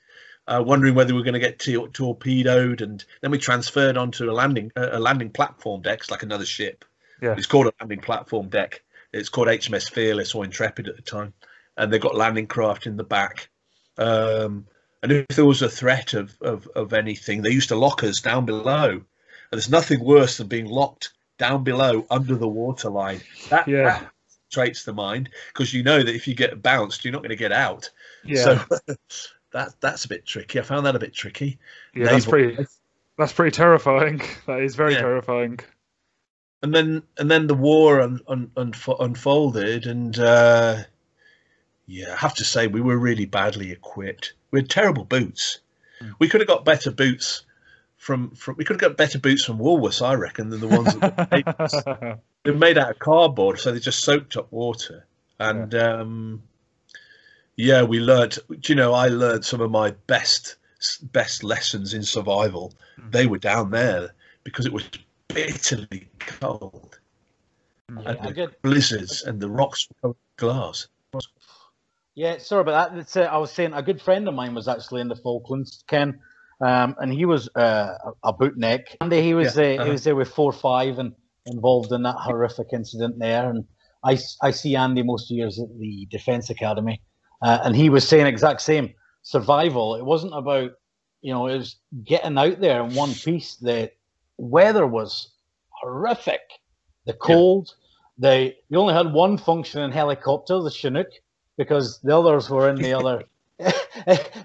uh, wondering whether we are going to get to- torpedoed and then we transferred onto a landing a landing platform deck it's like another ship Yeah. it's called a landing platform deck it's called hms fearless or intrepid at the time and they've got landing craft in the back um, and if there was a threat of, of, of anything they used to lock us down below and there's nothing worse than being locked down below under the waterline. That, Yeah. that traits the mind because you know that if you get bounced, you're not going to get out. Yeah, So [LAUGHS] that that's a bit tricky. I found that a bit tricky. yeah. That's pretty. That's pretty terrifying. [LAUGHS] That is very Yeah. terrifying. And then and then the war un, un, unfo- unfolded, and uh, yeah, I have to say we were really badly equipped. We had terrible boots. Mm. We could have got better boots from from. We could have got better boots from Woolworths, I reckon, than the ones that were made [LAUGHS] they're made out of cardboard, so they just soaked up water. And um, yeah, we learned. Do you know? I learned some of my best best lessons in survival. Mm. They were down there because it was bitterly cold Mm. Yeah, and the get- blizzards and the rocks were glass. Yeah, sorry about that. Uh, I was saying a good friend of mine was actually in the Falklands, Ken, um, and he was uh, a a bootneck. And he was Yeah, uh, uh-huh. he was there with four five and involved in that horrific incident there. And I, I see Andy most years at the Defence Academy, uh, and he was saying exact same survival. It wasn't about you know it was getting out there in one piece. The weather was horrific. The cold. They you only had one functioning helicopter, the Chinook because the others were in the [LAUGHS] other. [LAUGHS]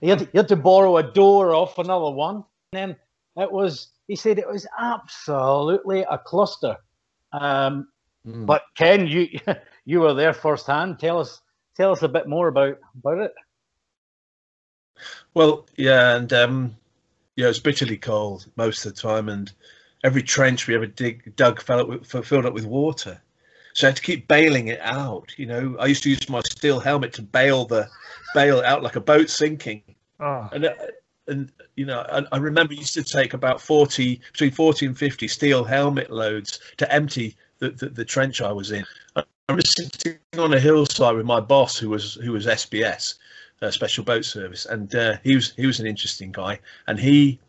you, had to, you had to borrow a door off another one. And then it was, he said it was absolutely a cluster. Um, Mm. but Ken, you [LAUGHS] you were there firsthand. Tell us tell us a bit more about about it. Well, yeah, and um, yeah, it's bitterly cold most of the time, and every trench we ever dig, dug fell up with, filled up with water. so I had to keep bailing it out. You know, I used to use my steel helmet to bail the bail out like a boat sinking. Oh, And uh, and you know, I, I remember it used to take about forty between forty and fifty steel helmet loads to empty the, the, the trench I was in. I was sitting on a hillside with my boss, who was who was SBS, uh, Special Boat Service, and uh, he was he was an interesting guy, and he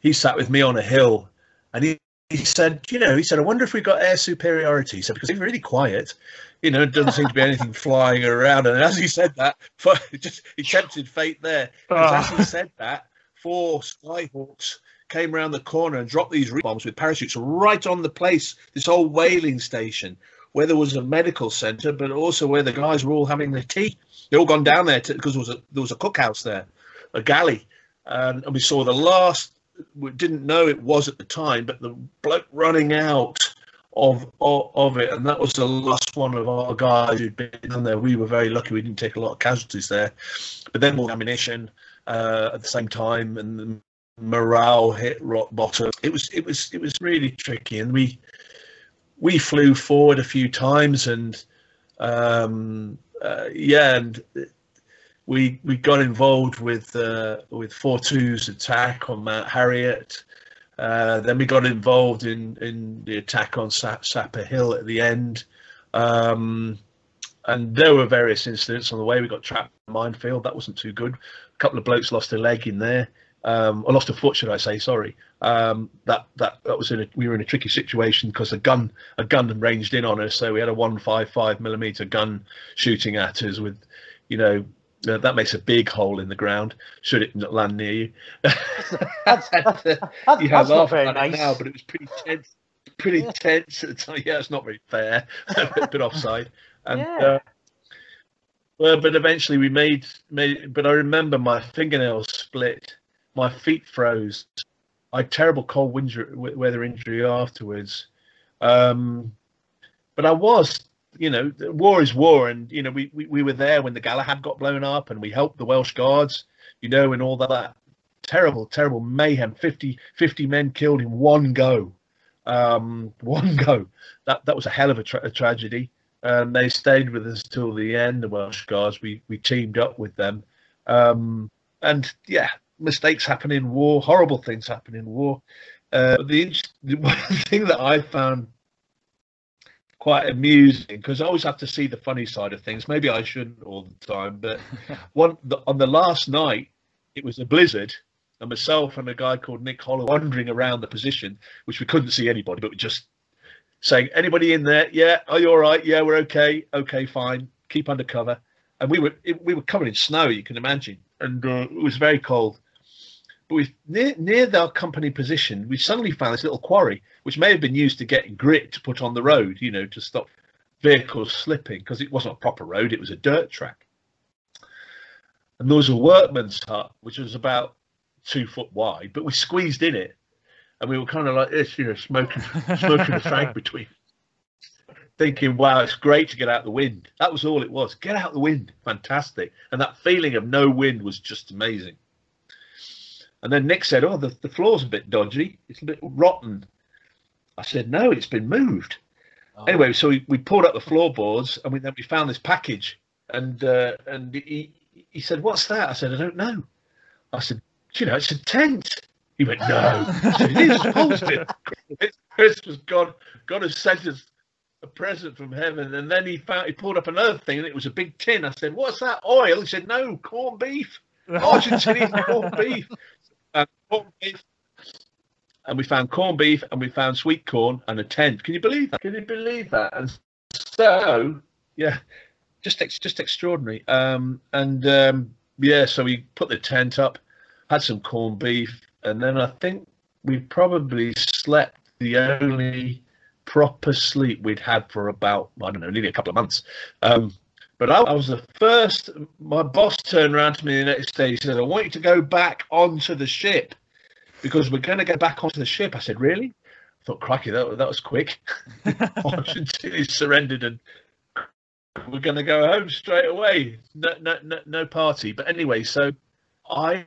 he sat with me on a hill, and he. He said, you know, he said, I wonder if we got air superiority. He said, because it's really quiet, you know, it doesn't seem to be anything [LAUGHS] flying around. And as he said that, [LAUGHS] just he tempted fate there. as he Ah. said that, four Skyhawks came around the corner and dropped these bombs with parachutes right on the place, this old whaling station, where there was a medical centre, but also where the guys were all having their tea. They all gone down there because there was a there was a cookhouse there, a galley, and we saw the last. We didn't know it was at the time, but the bloke running out of, of of it, and that was the last one of our guys who'd been down there. We were very lucky; we didn't take a lot of casualties there, but then more ammunition uh, at the same time, and the morale hit rock bottom. It was it was it was really tricky, and we we flew forward a few times, and um, uh, yeah, and we we got involved with uh, with 4-2's attack on Mount Harriet. Uh, then we got involved in in the attack on Sa- Sapper Hill at the end. Um, and there were various incidents on the way. We got trapped in a minefield. That wasn't too good. A couple of blokes lost a leg in there. Um, or lost a foot, should I say? Sorry. Um, that that that was in a, we were in a tricky situation because a gun a gun ranged in on us. So we had a one five five millimeter gun shooting at us with, you know, uh, that makes a big hole in the ground. Should it not land near you? [LAUGHS] That's, that's, you that's have not laugh very nice. now, but it was pretty tense. Pretty tense at the time. Yeah, it's not very fair. [LAUGHS] a bit, bit offside. And Yeah. uh, well, but eventually we made made. But I remember my fingernails split, my feet froze. I had terrible cold winter, weather injury afterwards. Um, but I was, you know, war is war, and you know, we, we we were there when the Galahad got blown up, and we helped the Welsh Guards, you know, and all that. terrible, terrible mayhem. 50, 50 men killed in one go. Um, [LAUGHS] one go. That that was a hell of a, tra- a tragedy. And they stayed with us till the end. The Welsh Guards. We we teamed up with them. Um, and yeah, mistakes happen in war. Horrible things happen in war. Uh, the, the [LAUGHS] one thing that I found quite amusing because I always have to see the funny side of things. Maybe I shouldn't all the time, but [LAUGHS] one the, on the last night it was a blizzard, and myself and a guy called Nick Hollow wandering around the position, which we couldn't see anybody, but we just saying, "Anybody in there? Yeah, are you all right? Yeah, we're okay. Okay, fine. Keep under cover." And we were it, we were covered in snow, you can imagine, and uh, it was very cold. But we near near our company position, we suddenly found this little quarry, which may have been used to get grit to put on the road, you know, to stop vehicles slipping, because it wasn't a proper road; it was a dirt track. And there was a workman's hut, which was about two foot wide, but we squeezed in it, and we were kind of like this, you know, smoking smoking a fag between, thinking, "Wow, it's great to get out the wind." That was all it was. Get out the wind, fantastic, and that feeling of no wind was just amazing. And then Nick said, "Oh, the, the floor's a bit dodgy. It's a bit rotten." I said, "No, it's been moved." Oh. Anyway, so we, we pulled up the floorboards, and we, then we found this package, and uh, and he he said, "What's that?" I said, "I don't know." I said, you know, it's a tent." He went, "No." Said, "It is, of course it is. Christmas, God, God has sent us a present from heaven." And then he found he pulled up another thing, and it was a big tin. I said, "What's that? Oil?" He said, "No, corned beef, [LAUGHS] Argentinian corned beef." And beef. And we found corned beef, and we found sweet corn and a tent. Can you believe that? Can you believe that? And so, yeah, just ex- just extraordinary. Um, and um, yeah, so we put the tent up, had some corned beef, and then I think we probably slept the only proper sleep we'd had for about I don't know, nearly a couple of months. Um, but I, I was the first. My boss turned around to me in the next day. He said, "I want you to go back onto the ship because we're going to get back onto the ship." I said, "Really?" I thought, "Crikey, that that was quick." [LAUGHS] [LAUGHS] Argentina surrendered and we're going to go home straight away. No, no, no, no party. But anyway, so I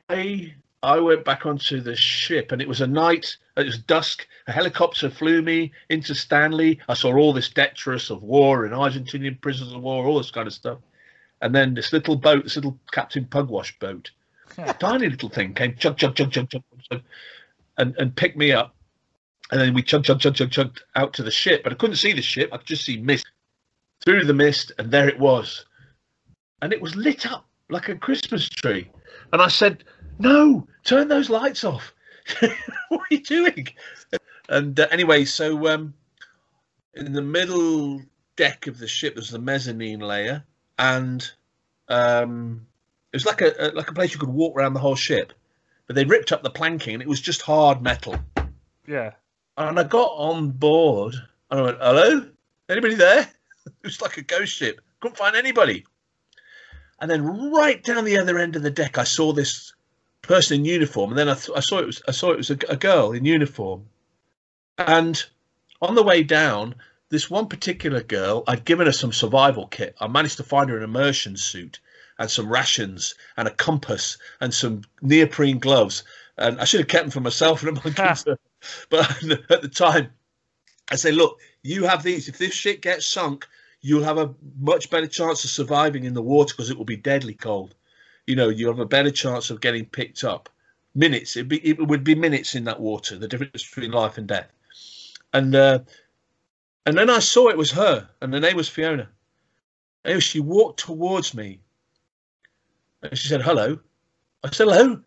I went back onto the ship, and it was a night. It was dusk. A helicopter flew me into Stanley. I saw all this detritus of war and Argentinian prisoners of war, all this kind of stuff. And then this little boat, this little Captain Pugwash boat, tiny little thing, came chug chug chug chug chug, chug and and picked me up. And then we chug chug chug chug chugged out to the ship, but I couldn't see the ship. I could just see mist through the mist, and there it was, and it was lit up like a Christmas tree. And I said, "No, turn those lights off. [LAUGHS] what are you doing?" And uh, anyway, so um, in the middle deck of the ship, was the mezzanine layer, and um, it was like a, a like a place you could walk around the whole ship. But they ripped up the planking, and it was just hard metal. Yeah. And I got on board, and I went, "Hello, anybody there?" [LAUGHS] it was like a ghost ship. Couldn't find anybody. And then right down the other end of the deck, I saw this person in uniform, and then I, th- I saw it was I saw it was a, a girl in uniform. And on the way down, this one particular girl, I'd given her some survival kit. I managed to find her an immersion suit and some rations and a compass and some neoprene gloves. And I should have kept them for myself and my kids. but [LAUGHS] at the time, I say, look, you have these. If this shit gets sunk, you'll have a much better chance of surviving in the water because it will be deadly cold. You know, you have a better chance of getting picked up. Minutes, it'd be, it would be minutes in that water. The difference between life and death. And uh, and then I saw it was her, and the name was Fiona. And she walked towards me, and she said, "Hello." I said, "Hello,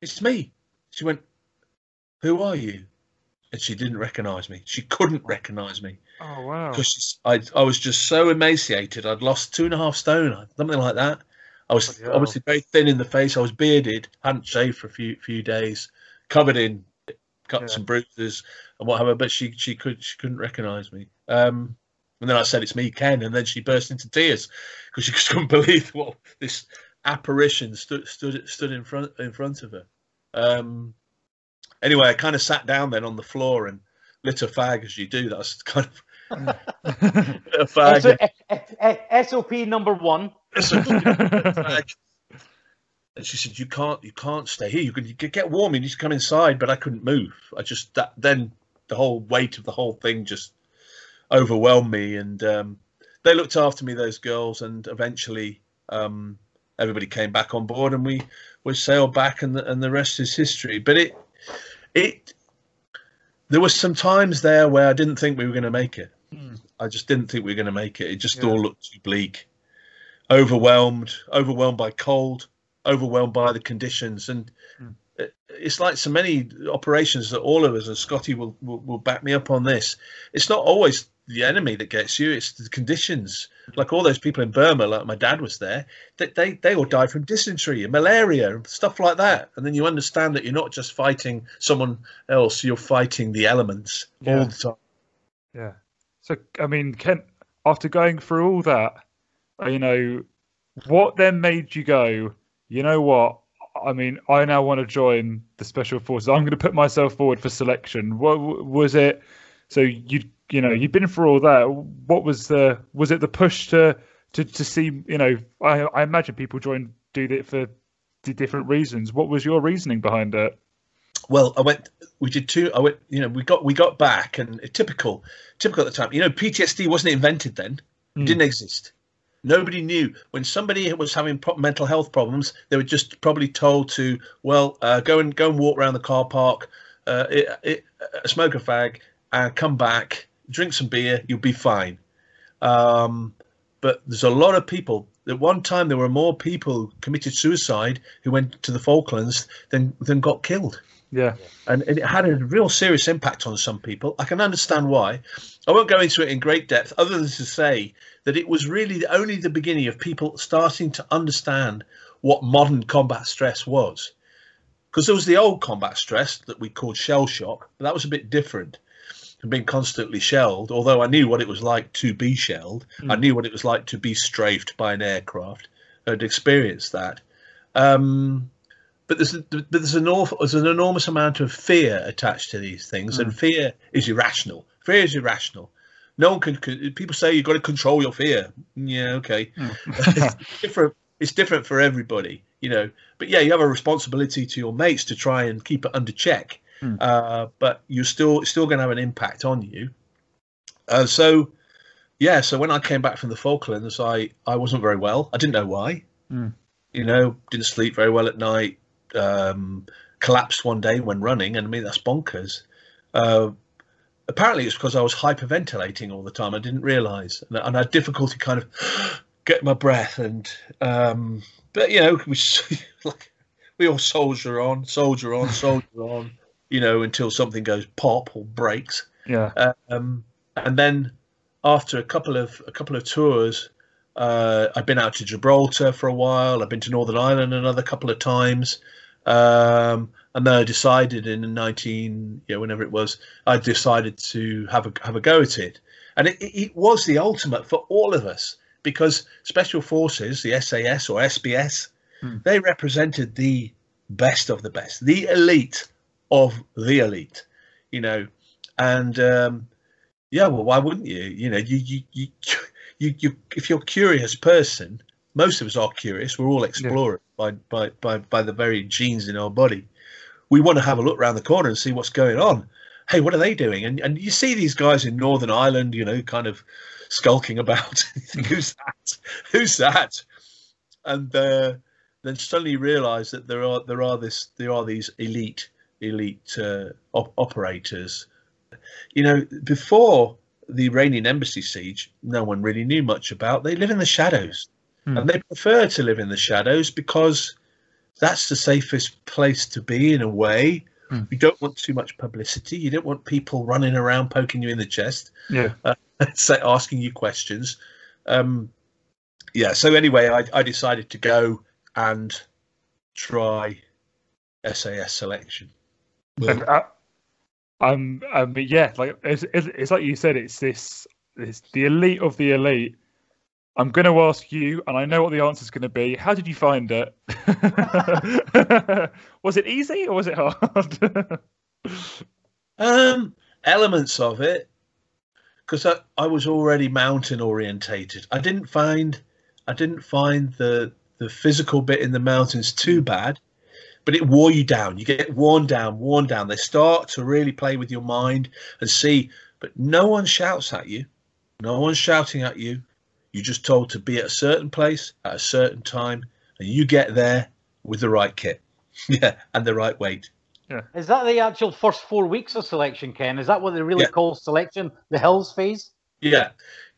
it's me." She went, "Who are you?" And she didn't recognise me. She couldn't recognise me. Oh wow. Because I, I was just so emaciated. I'd lost two and a half stone, something like that. I was obviously very thin in the face. I was bearded, hadn't shaved for a few few days, covered in cuts Yeah. and bruises and whatever. But she she could she couldn't recognise me. Um, and then I said it's me, Ken, and then she burst into tears because she just [LAUGHS] couldn't believe what this apparition stood stood stood in front in front of her. Um, anyway, I kind of sat down then on the floor and lit a fag as you do. That's kind of [LAUGHS] [LAUGHS] a fag. So, SOP number one. and she said, "You can't, you can't stay here. You can, you can get warm. You need to come inside." But I couldn't move. I just that then the whole weight of the whole thing just overwhelmed me, and um, they looked after me, those girls, and eventually um, everybody came back on board, and we we sailed back, and the, and the rest is history. But it it there was some times there where I didn't think we were going to make it. Hmm. I just didn't think we were going to make it. It just Yeah. all looked too bleak, overwhelmed, overwhelmed by cold, overwhelmed by the conditions, and Hmm. it- it's like so many operations that all of us, and Scotty will, will will back me up on this. It's not always the enemy that gets you; it's the conditions. Like all those people in Burma, like my dad was there, they they, they all died from dysentery and malaria and stuff like that. And then you understand that you're not just fighting someone else; you're fighting the elements Yeah. all the time. Yeah. So I mean, Kent, after going through all that, uh, you know, what then made you go? You know what? I mean, I now want to join the special forces. I'm going to put myself forward for selection. What was it? So you you know you've been through all that. What was the was it the push to to to see? You know, I I imagine people join do it for the different reasons. What was your reasoning behind it? Well, I went. We did two. I went. You know, we got we got back, and typical, typical at the time. You know, PTSD wasn't invented then. It Hmm. didn't exist. Nobody knew when somebody was having pro- mental health problems. They were just probably told to, well, uh, go and go and walk around the car park, uh, it, it, uh, smoke a fag, and come back, drink some beer, you'll be fine. Um, but there's a lot of people. At one time, there were more people who committed suicide who went to the Falklands than than got killed Yeah. and it had a real serious impact on some people. I can understand why. I won't go into it in great depth, other than to say that it was really only the beginning of people starting to understand what modern combat stress was. Because there was the old combat stress that we called shell shock, but that was a bit different from being constantly shelled. Although I knew what it was like to be shelled, I Mm. knew what it was like to be strafed by an aircraft. I'd experienced that. Um, but there's but there's an awful, there's an enormous amount of fear attached to these things, and fear is irrational. Fear is irrational. No one can. can- People say you've got to control your fear. Yeah, okay. [LAUGHS] It's different it's different for everybody, you know. But yeah, you have a responsibility to your mates to try and keep it under check. Hmm. Uh, but you're still still going to have an impact on you. Uh, so yeah, so when I came back from the Falklands, I I wasn't very well. I didn't know why. Hmm. You know, didn't sleep very well at night. Um, collapsed one day when running, and I mean that's bonkers. Uh, apparently, it's because I was hyperventilating all the time. I didn't realise, and, and I had difficulty kind of [GASPS] getting my breath. And um, but you know, we [LAUGHS] like we all soldier on, soldier on, [LAUGHS] soldier on. You know, until something goes pop or breaks. Yeah. Um, and then after a couple of a couple of tours, uh, I've been out to Gibraltar for a while. I've been to Northern Ireland another couple of times. Um, and then I decided in 19, yeah, whenever it was, I decided to have a have a go at it, and it, it was the ultimate for all of us because special forces, the SAS or SBS, Hmm. they represented the best of the best, the elite of the elite, you know, and um, yeah, well, why wouldn't you? You know, you you you [LAUGHS] you, you if you're a curious person, most of us are curious. We're all explorers by, by by by the very genes in our body. We want to have a look around the corner and see what's going on. Hey, what are they doing? And and you see these guys in Northern Ireland, you know, kind of skulking about. [LAUGHS] Who's that? Who's that? And uh, then suddenly realise that there are there are this there are these elite elite uh, op- operators. You know, before the Iranian embassy siege, no one really knew much about. They live in the shadows, Hmm. and they prefer to live in the shadows because that's the safest place to be in a way. Hmm. You don't want too much publicity. You don't want people running around poking you in the chest, Yeah. [LAUGHS] say, asking you questions. Um, yeah. So anyway, I, I decided to go and try SAS selection. Uh, um, um, but yeah, like it's, it's, it's like you said, it's this, it's the elite of the elite. I'm going to ask you, and I know what the answer is going to be. How did you find it? [LAUGHS] was it easy or was it hard? [LAUGHS] Um, elements of it, because I, I was already mountain orientated. I didn't find I didn't find the the physical bit in the mountains too bad, but it wore you down. You get worn down, worn down. They start to really play with your mind and see, but no one shouts at you. No one's shouting at you. You're just told to be at a certain place at a certain time, and you get there with the right kit, [LAUGHS] yeah, and the right weight. Yeah. Is that the actual first four weeks of selection, Ken? Is that what they really Yeah. call selection? The hills phase? Yeah,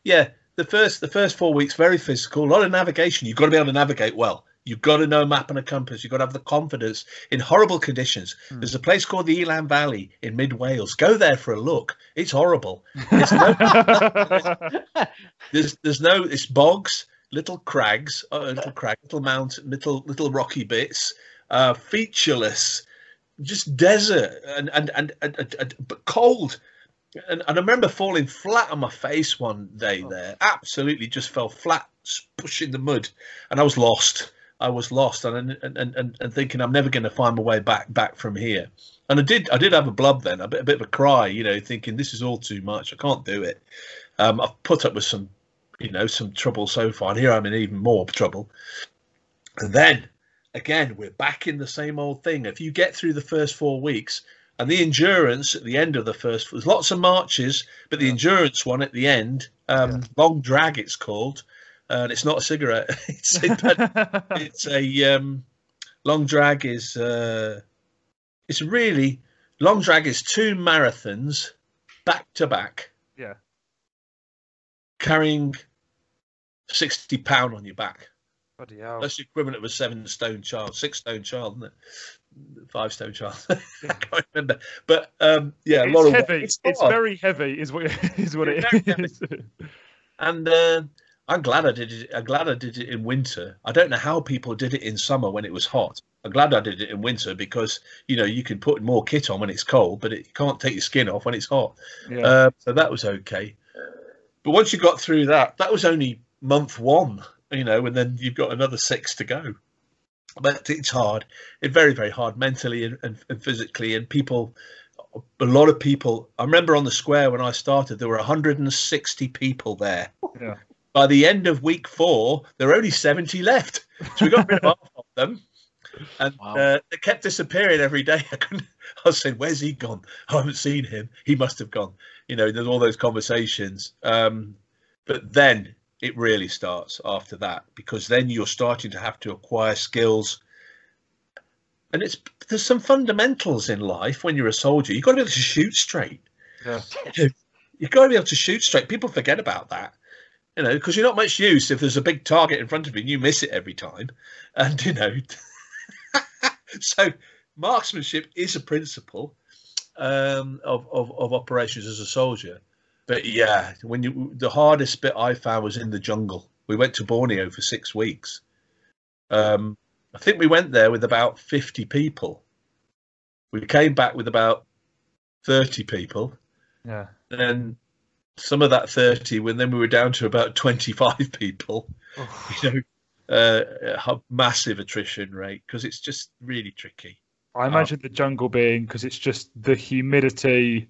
yeah. The first the first four weeks very physical. A lot of navigation. You've got to be able to navigate well. You've got to know map and a compass. You've got to have the confidence in horrible conditions. Hmm. There's a place called the Elan Valley in mid Wales. Go there for a look. It's horrible. There's no, [LAUGHS] there's, there's no. It's bogs, little crags, uh, little crag, little mountain, little little rocky bits, uh, featureless, just desert and and and, and, and, but cold. And, and I remember falling flat on my face one day Oh. there. Absolutely, just fell flat, pushing the mud, and I was lost. I was lost, and and and, and, thinking I'm never going to find my way back back from here. And I did. I did have a blub then, a bit, a bit of a cry, you know, thinking this is all too much. I can't do it. Um, I've put up with some, you know, some trouble so far, and here I'm in even more trouble. And then again, we're back in the same old thing. If you get through the first four weeks, and the endurance at the end of the first, there's lots of marches, but the Yeah. endurance one at the end, um, Yeah. long drag, it's called, and it's not a cigarette. [LAUGHS] it's [LAUGHS] it's a um, long drag is uh, it's really long drag is two marathons back to back. Yeah. Carrying sixty pound on your back. Bloody hell. That's the equivalent of a seven stone child, six stone child, isn't it? Five stone child. [LAUGHS] I can't remember. But um, yeah, a it's lot of heavy. It's, It's, very heavy, is what is what it It's and uh, I'm glad I did it. I'm glad I did it in winter. I don't know how people did it in summer when it was hot. I'm glad I did it in winter because you know you can put more kit on when it's cold, but it, you can't take your skin off when it's hot. yeah. Uh, so that was okay. But once you got through that, that was only month one, you know, and then you've got another six to go. But it's hard. It's very, very hard mentally and, and, and physically. And people, a lot of people, I remember on the square when I started, there were 160 people there. Yeah. By the end of week four, there are only 70 left. So we got rid of half of them. And Wow. uh, they kept disappearing every day. [LAUGHS] I, couldn't, I was saying, Where's he gone? I haven't seen him. He must have gone. You know, there's all those conversations. Um, but then it really starts after that because then you're starting to have to acquire skills. And it's there's some fundamentals in life when you're a soldier. You've got to be able to shoot straight. Yeah. [LAUGHS] You've got to be able to shoot straight. People forget about that, you know, because you're not much use if there's a big target in front of you and you miss it every time. And, you know, [LAUGHS] so marksmanship is a principle um, of, of, of operations as a soldier. But yeah, when you the hardest bit I found was in the jungle. We went to Borneo for six weeks. Um, I think we went there with about 50 people. We came back with about 30 people Yeah. and some of that 30 when then we were down to about 25 people you know uh, a massive attrition rate because it's just really tricky I imagine the jungle being because it's just the humidity.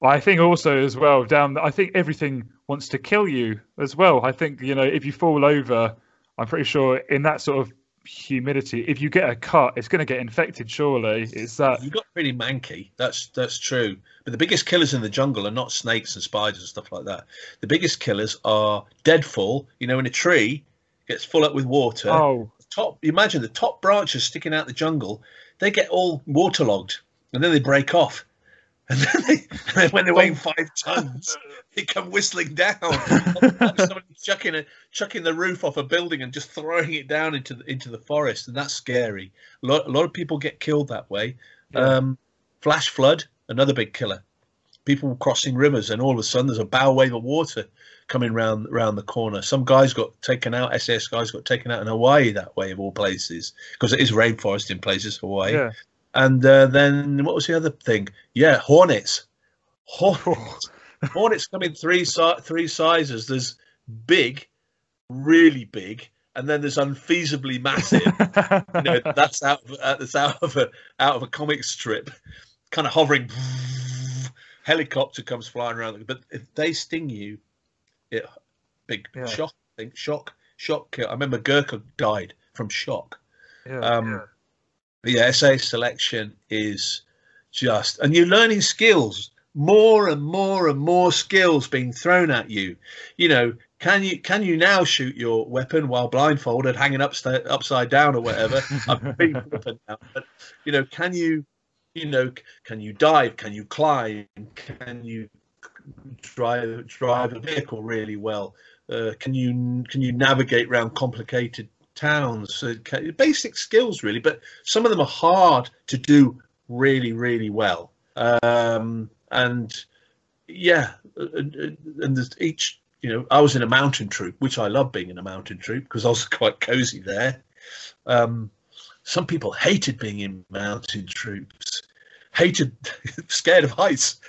I think also as well down. I think everything wants to kill you as well. I think you know if you fall over, I'm pretty sure in that sort of humidity, if you get a cut, it's going to get infected. Surely. It's that. you got pretty manky. That's that's true. But the biggest killers in the jungle are not snakes and spiders and stuff like that. The biggest killers are deadfall. You know when a tree gets full up with water Oh, top you imagine the top branches sticking out the jungle they get all waterlogged and then they break off and then, they, and then when they weigh weighing five tons [LAUGHS] they come whistling down. [LAUGHS] Somebody chucking a chucking the roof off a building and just throwing it down into the into the forest and that's scary. A lot, a lot of people get killed that way. Yeah. um flash flood another big killer. People crossing rivers and all of a sudden there's a bow wave of water coming round round the corner. Some guys got taken out SAS guys got taken out in Hawaii that way of all places because it is rainforest in places Hawaii. Yeah. And uh, then what was the other thing? Yeah hornets. Hornets. [LAUGHS] Hornets come in three si- three sizes. There's big really big and then there's unfeasibly massive. You know [LAUGHS] that's out of, uh, that's out of a out of a comic strip. Kind of hovering helicopter comes flying around. But if they sting you it big Yeah. shock I think shock shock kill. i remember gurkha died from shock. Yeah. um but yeah sa selection is just and you're learning skills more and more and more skills being thrown at you. You know can you can you now shoot your weapon while blindfolded hanging upside upside down or whatever? [LAUGHS] I'm being now but you know can you you know can you dive can you climb can you drive drive a vehicle really well? Uh, can you can you navigate around complicated towns uh, basic skills really but some of them are hard to do really really well. Um and yeah uh, and, and there's each you know i was in a mountain troop which i love being in a mountain troop because i was [LAUGHS] quite cozy there. Um some people hated being in mountain troops hated [LAUGHS] scared of heights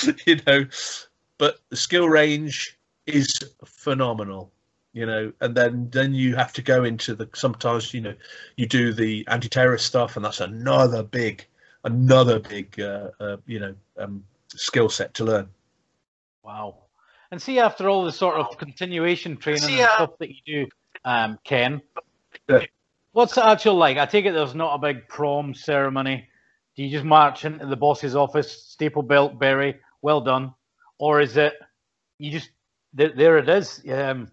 [LAUGHS] you know. But the skill range is phenomenal you know and then then you have to go into the sometimes you know you do the anti-terrorist stuff and that's another big another big uh, uh, you know um, skill set to learn Wow. And see, after all the sort of continuation training and stuff that you do, um, Ken, Yeah. what's it actual like? I take it there's not a big prom ceremony. Do you just march into the boss's office, stable belt, beret, well done? Or is it you just, there, there it is, um,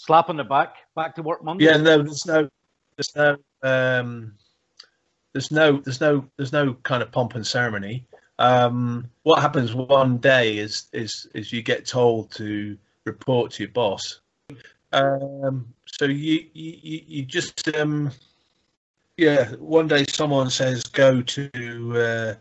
slap on the back, back to work Monday? yeah no there's no there's no um there's no there's no there's no kind of pomp and ceremony. Um what happens one day is is is you get told to report to your boss. Um so you you you just um yeah one day someone says go to uh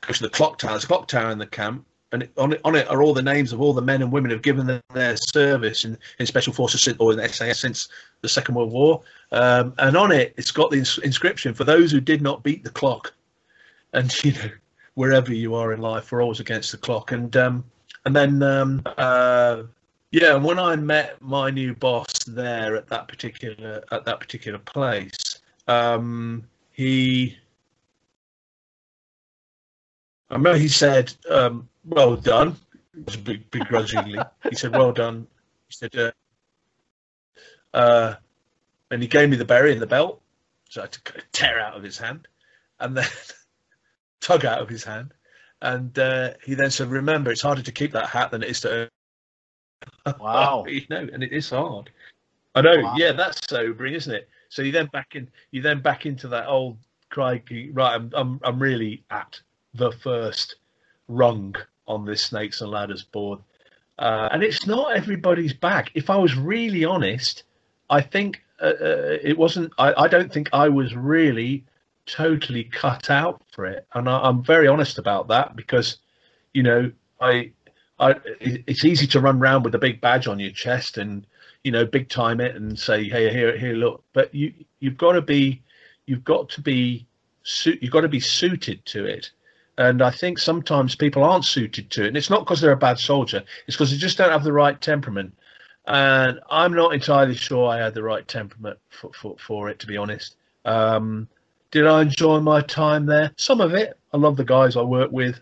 go to the clock tower. There's a clock tower in the camp and on it on it are all the names of all the men and women who've given their, their service in, in special forces or in SAS since the Second World War. Um, and on it, it's got the ins- inscription for those who did not beat the clock. And [LAUGHS] you know, wherever you are in life, we're always against the clock. And um, and then um, uh, yeah, when I met my new boss there at that particular at that particular place, um, he. I remember he said, um, "Well done," begrudgingly. he said, "Well done." He said, uh, uh, and he gave me the beret and the belt, so I had to tear out of his hand, and then [LAUGHS] tug out of his hand, and uh, he then said, "Remember, it's harder to keep that hat than it is to earn." [LAUGHS] Wow. you know, and it is hard. I know. Wow. Yeah, that's sobering, isn't it? So you then back in, you then back into that old crikey. Right, I'm, I'm, I'm really at the first rung on this snakes and ladders board, uh, and it's not everybody's bag. If I was really honest, I think uh, uh, it wasn't. I, I don't think I was really totally cut out for it, and I, I'm very honest about that because, you know, I, I, it's easy to run around with a big badge on your chest and you know big time it and say hey here here look but you you've got to be you've got to be suit you've got to be suited to it and i think sometimes people aren't suited to it and it's not because they're a bad soldier it's because they just don't have the right temperament. And i'm not entirely sure i had the right temperament for, for, for it to be honest. Um, did i enjoy my time there? Some of it. I love the guys i work with.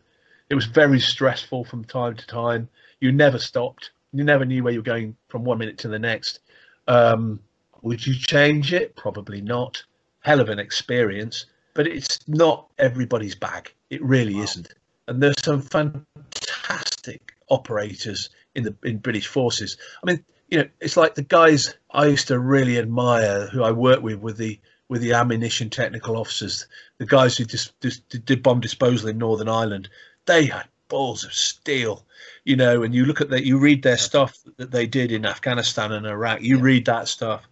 It was very stressful from time to time. You never stopped. You never knew where you were going from one minute to the next. Um, would you change it? Probably not. Hell of an experience but it's not everybody's bag it really isn't. And there's some fantastic operators in the in british forces. I mean you know it's like the guys i used to really admire who i worked with with the with the ammunition technical officers the guys who just, just did bomb disposal in northern ireland. They had balls of steel you know and you look at that you read their stuff that they did in afghanistan and iraq. You read that stuff.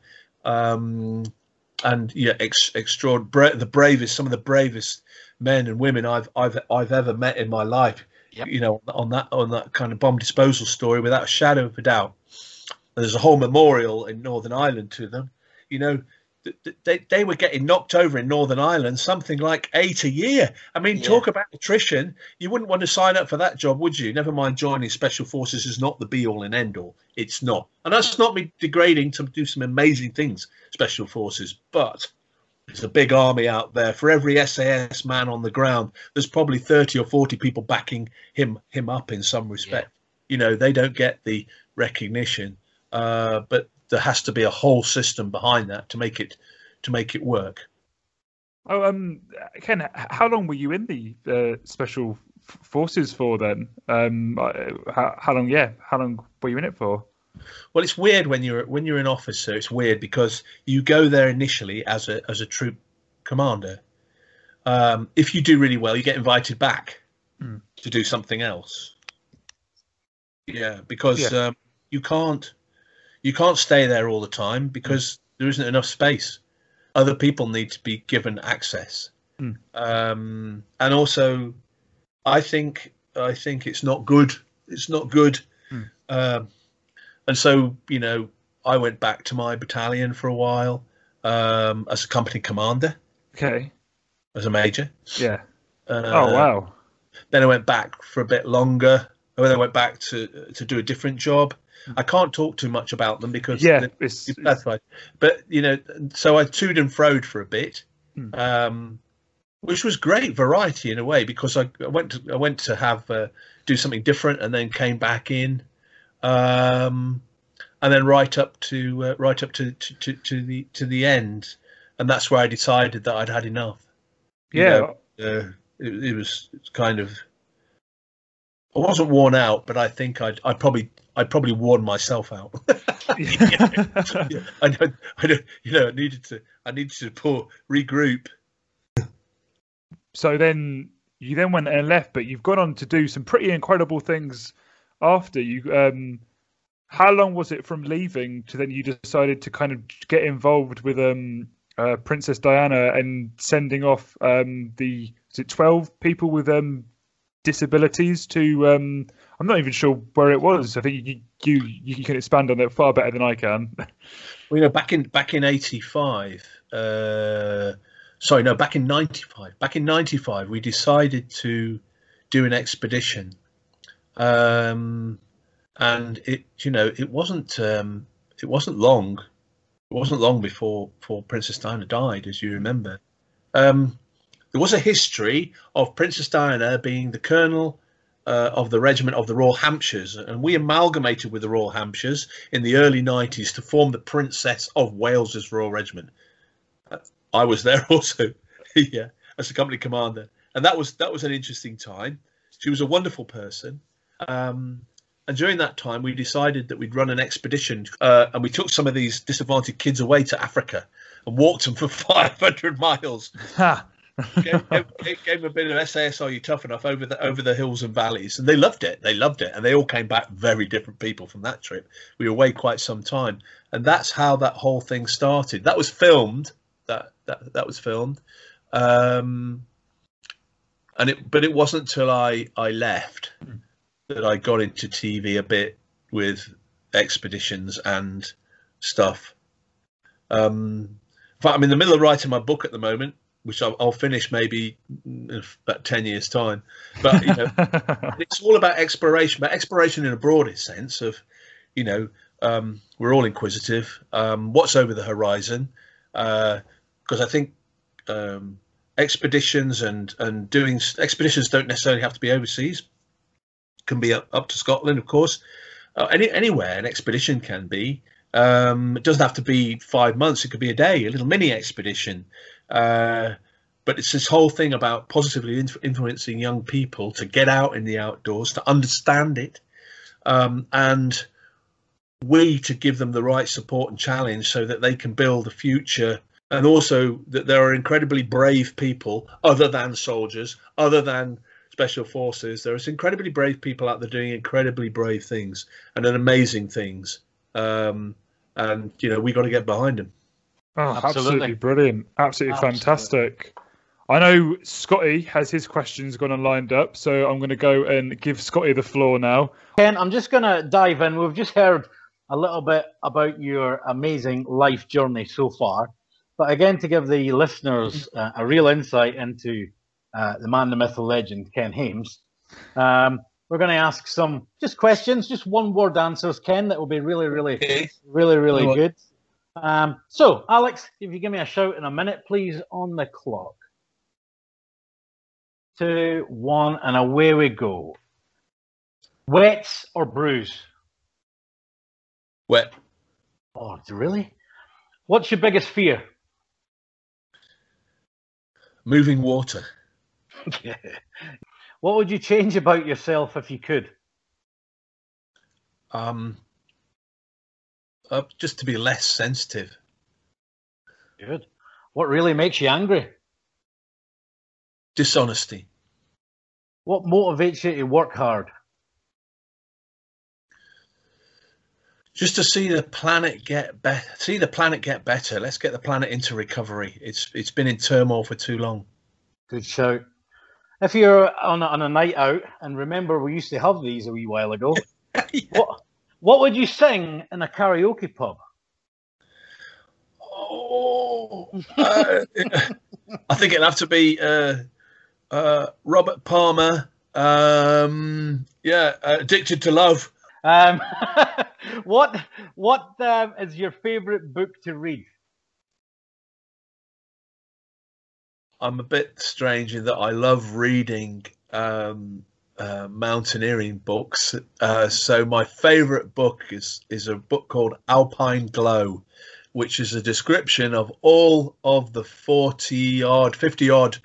Um and yeah ex, extraordinary bra- the bravest some of the bravest men and women i've i've i've ever met in my life Yep. you know on that on that kind of bomb disposal story without a shadow of a doubt there's a whole memorial in northern ireland to them you know they, they were getting knocked over in northern ireland something like eight a year. I mean Yeah. talk about attrition. You wouldn't want to sign up for that job would you? Never mind joining special forces is not the be all and end all it's not. And that's not me degrading to do some amazing things special forces but there's a big army out there. For every SAS man on the ground there's probably 30 or 40 people backing him him up in some respect. You know they don't get the recognition. Uh, but there has to be a whole system behind that to make it to make it work Oh, um, Ken, how long were you in the uh, special forces for then? Um, how, how long? Yeah, how long were you in it for? Well, it's weird when you're when you're an officer. It's weird because you go there initially as a as a troop commander. Um, if you do really well, you get invited back Hmm. to do something else. Yeah, because Yeah. Um, you can't you can't stay there all the time because there isn't enough space. Other people need to be given access, Hmm. um, and also, I think I think it's not good. It's not good. Hmm. Um, and so you know i went back to my battalion for a while um, as a company commander Okay. as a major Yeah. uh, oh wow. then i went back for a bit longer and then i went back to to do a different job i can't talk too much about them because. Yeah. the- It's, that's right but you know so i toed and froed for a bit Hmm. um, which was great variety in a way because i, I went to i went to have uh, do something different and then came back in um, and then right up to uh, right up to, to, to, to the to the end and that's where i decided that i'd had enough You yeah. know, uh, it, it was kind of I wasn't worn out, but I think I'd I probably I probably worn myself out. I don't, I don't, you know, I needed to I needed to pull regroup. so then you then went and left, but you've gone on to do some pretty incredible things after you. Um, how long was it from leaving to then you decided to kind of get involved with um, uh, Princess Diana and sending off um, the is it twelve people with um, disabilities to? Um, I'm not even sure where it was. I think you, you you can expand on that far better than I can. [LAUGHS] Well, you know, back in back in '85, uh, sorry, no, back in '95. Back in '95, we decided to do an expedition, um, and it, you know, it wasn't um, it wasn't long. It wasn't long before before Princess Diana died, as you remember. Um, there was a history of Princess Diana being the colonel uh, of the regiment of the Royal Hampshires, and we amalgamated with the Royal Hampshires in the early 90s to form the Princess of Wales's Royal Regiment. Uh, I was there [LAUGHS] also, yeah, as a company commander, and that was that was an interesting time. She was a wonderful person. Um, and during that time, we decided that we'd run an expedition, uh, and we took some of these disadvantaged kids away to Africa and walked them for [LAUGHS] 500 miles. Gave, gave, gave, them a bit of SAS. Are you tough enough over the over the hills and valleys? And they loved it. They loved it, and they all came back very different people from that trip. We were away quite some time, and that's how that whole thing started. That was filmed. That that that was filmed. Um, and it, but it wasn't till I I left that I got into TV a bit with expeditions and stuff. Um, in fact, I'm in the middle of writing my book at the moment, which I'll, I'll finish maybe in about ten years' time. But you know, [LAUGHS] it's all about exploration, but exploration in a broadest sense of, you know, um, we're all inquisitive. Um, what's over the horizon? Because uh, I think um, expeditions and and doing expeditions don't necessarily have to be overseas can be up, up to Scotland, of course. Uh, any anywhere an expedition can be. Um, it doesn't have to be five months. It could be a day, a little mini expedition. Uh, but it's this whole thing about positively inf- influencing young people to get out in the outdoors, to understand it, um, and we to give them the right support and challenge so that they can build a future. And also that there are incredibly brave people, other than soldiers, other than special forces. There are incredibly brave people out there doing incredibly brave things and amazing things. Um, and you know we got to get behind them. Oh, absolutely, absolutely brilliant, absolutely, absolutely, fantastic. I know Scotty has his questions gone and lined up, so I'm going to go and give Scotty the floor now. Ken, I'm just going to dive in. We've just heard a little bit about your amazing life journey so far, but again, to give the listeners uh, a real insight into uh, the man, the myth, the legend, Ken Hames. Um, we're going to ask some just questions, just one word answers, Ken. That will be really, really, okay. really, really no good. Um, so, Alex, if you give me a shout in a minute, please, on the clock. Two, one, and away we go. Wets or bruise? Wet. Oh, really? What's your biggest fear? Moving water. [LAUGHS] what would you change about yourself if you could? Um, uh, just to be less sensitive. Good. What really makes you angry? Dishonesty. What motivates you to work hard? Just to see the planet get better. See the planet get better. Let's get the planet into recovery. It's it's been in turmoil for too long. Good shout if you're on a, on a night out, and remember we used to have these a wee while ago, [LAUGHS] yeah. what what would you sing in a karaoke pub? Oh, uh, [LAUGHS] I think it'd have to be uh, uh, Robert Palmer. Um, yeah, uh, Addicted to Love. Um, [LAUGHS] what what um, is your favourite book to read? I'm a bit strange in that I love reading um, uh, mountaineering books. Uh, so my favourite book is is a book called Alpenglow, which is a description of all of the 40 odd, 50 odd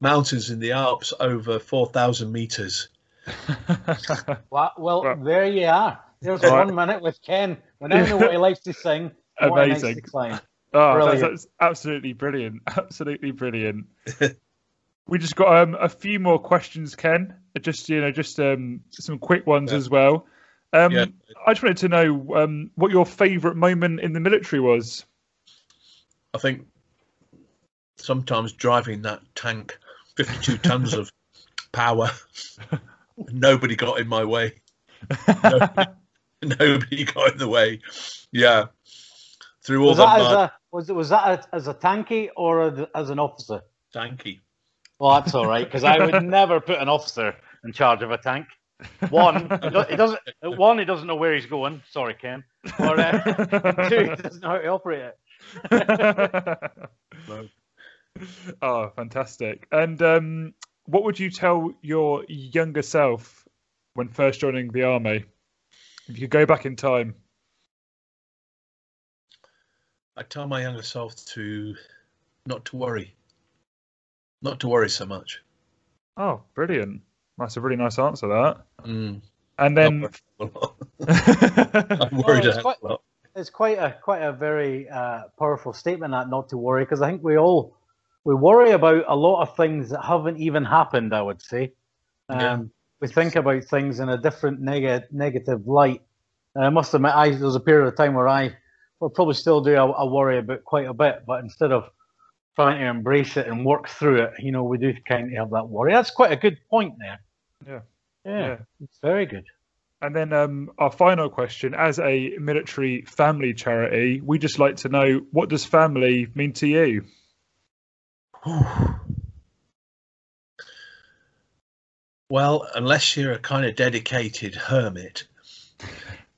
mountains in the Alps over 4,000 meters. [LAUGHS] well, well, there you are. There's right. one minute with Ken. We now know what he likes to sing. [LAUGHS] Amazing. Oh, that's, that's, absolutely brilliant. [LAUGHS] Absolutely brilliant. we just got um, a few more questions, Ken. Just you know, just um, some quick ones yeah. as well. Um, yeah. I just wanted to know um, what your favourite moment in the military was. I think sometimes driving that tank, 52 [LAUGHS] tons of power, [LAUGHS] nobody got in my way. [LAUGHS] Nobody, nobody got in the way. Yeah, through all was the that mud. As a, was was that as a tanky or a, as an officer? Tanky. Well, that's all right because I would never put an officer in charge of a tank. One, he doesn't. One, he doesn't know where he's going. Sorry, Ken. Or uh, [LAUGHS] two, he doesn't know how to operate it. [LAUGHS] no. Oh, fantastic! And um, what would you tell your younger self when first joining the army? If you could go back in time. I tell my younger self to not to worry, not to worry so much. Oh, brilliant! That's a really nice answer. That. Mm. And then. [LAUGHS] I'm worried it's a quite- lot. It's quite a quite a very uh, powerful statement that not to worry because I think we all we worry about a lot of things that haven't even happened. I would say. Um, Yeah. We think about things in a different neg- negative light. And I must admit, I there was a period of time where I will probably still do a, a worry about quite a bit, but instead of trying to embrace it and work through it, you know, we do kind of have that worry. That's quite a good point there. Yeah. Yeah, Yeah. it's very good. And then um, our final question: As a military family charity, we just like to know what does family mean to you? [SIGHS] Well, unless you're a kind of dedicated hermit,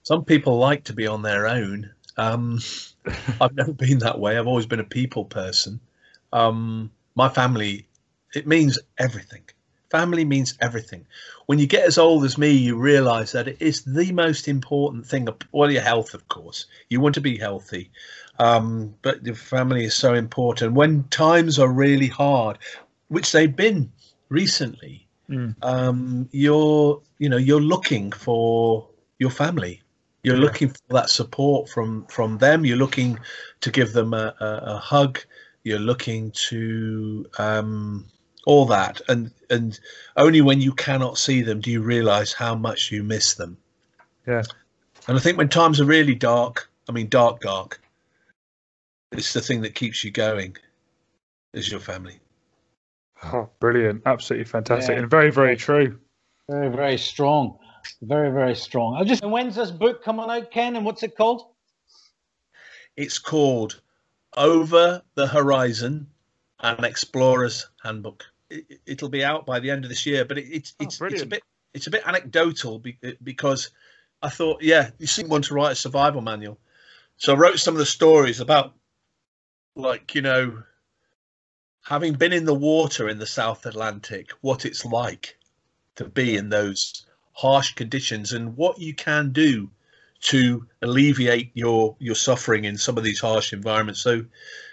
some people like to be on their own. Um, [LAUGHS] I've never been that way. I've always been a people person. Um, my family, it means everything. Family means everything. When you get as old as me, you realize that it is the most important thing. Well, your health, of course. You want to be healthy. Um, but your family is so important. When times are really hard, which they've been recently, Mm. um, you're you know you're looking for your family you're Yeah. looking for that support from from them you're looking to give them a, a, a hug you're looking to um, all that and and only when you cannot see them do you realize how much you miss them Yeah. and i think when times are really dark i mean dark dark it's the thing that keeps you going is your family Oh, brilliant! Absolutely fantastic, Yeah. and very, very true. Very, very strong. Very, very strong. I just. And when's this book coming out, Ken? And what's it called? It's called Over the Horizon, an Explorer's Handbook. It, it'll be out by the end of this year, but it, it's Oh, it's it's a bit it's a bit anecdotal be, uh, because I thought, yeah, you seem want to write a survival manual, so I wrote some of the stories about, like you know, having been in the water in the South Atlantic, what it's like to be in those harsh conditions and what you can do to alleviate your your suffering in some of these harsh environments. So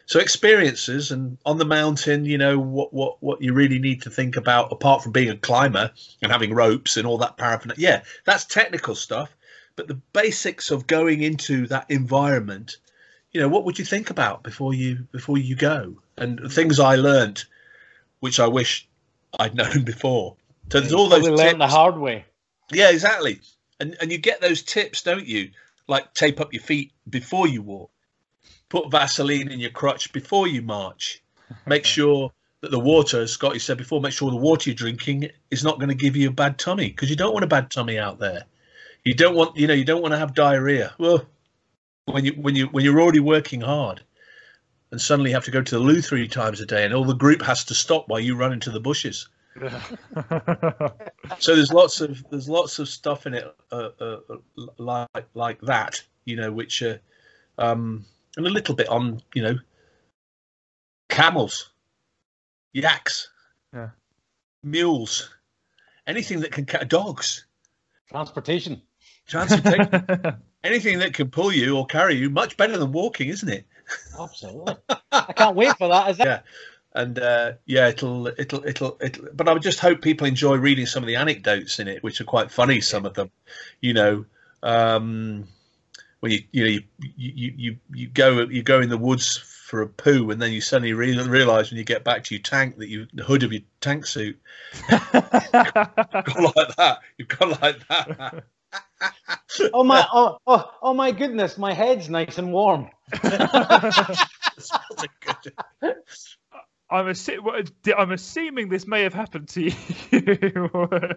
so experiences and on the mountain you know what what what you really need to think about apart from being a climber and having ropes and all that paraphernalia yeah that's technical stuff. But the basics of going into that environment you know what would you think about before you before you go? And things i learned which i wish i'd [LAUGHS] known before. So there's all those Probably learned the hard way. Yeah, exactly. And and you get those tips, don't you? Like tape up your feet before you walk. Put Vaseline in your crutch before you march. Make [LAUGHS] sure that the water, as Scotty said before, make sure the water you're drinking is not going to give you a bad tummy because you don't want a bad tummy out there. You don't want, you know, you don't want to have diarrhea. Well, when you when you when you're already working hard, and suddenly have to go to the loo three times a day, and all the group has to stop while you run into the bushes [LAUGHS] so there's lots of there's lots of stuff in it uh, uh, like like that you know which uh, um and a little bit on you know camels yaks Yeah. mules anything that can ca- dogs Transportation. transportation [LAUGHS] anything that can pull you or carry you much better than walking isn't it Absolutely. I can't wait for that. Is that Yeah. And uh, yeah, it'll it'll it'll it'll. But I would just hope people enjoy reading some of the anecdotes in it, which are quite funny. Some of them, you know, um, when you you know you you you you go you go in the woods for a poo, and then you suddenly re- realize when you get back to your tank that you the hood of your tank suit [LAUGHS] gone like that. You've gone like that. oh my oh, oh oh my goodness, my head's nice and warm. [LAUGHS] It's not a good- I'm, what- I'm assuming this may have happened to you. [LAUGHS]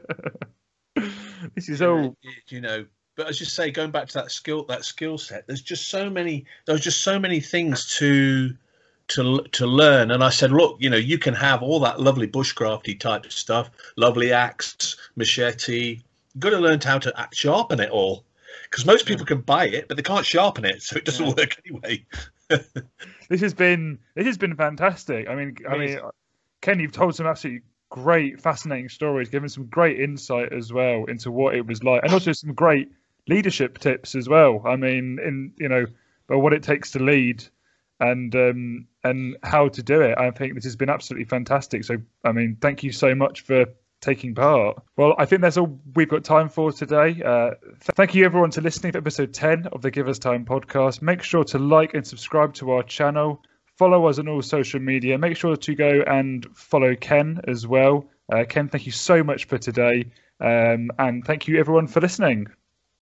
this is all. you know but as you say going back to that skill that skill set there's just so many there's just so many things to to to learn and i said look you know you can have all that lovely bushcrafty type of stuff lovely axe machete you've got to learn how to sharpen it all because most people can buy it but they can't sharpen it so it doesn't Yeah. work anyway [LAUGHS] This has been. This has been fantastic. I mean, I mean, Ken, you've told some absolutely great, fascinating stories, given some great insight as well into what it was like, and also some great leadership tips as well. I mean, in you know, but what it takes to lead and um, and how to do it. I think this has been absolutely fantastic. So, I mean, thank you so much for taking part. Well, I think that's all we've got time for today. Uh, th- thank you everyone to listening to episode 10 of the Give Us Time podcast. Make sure to like and subscribe to our channel. Follow us on all social media. Make sure to go and follow Ken as well. Uh, Ken, thank you so much for today. Um, and thank you everyone for listening.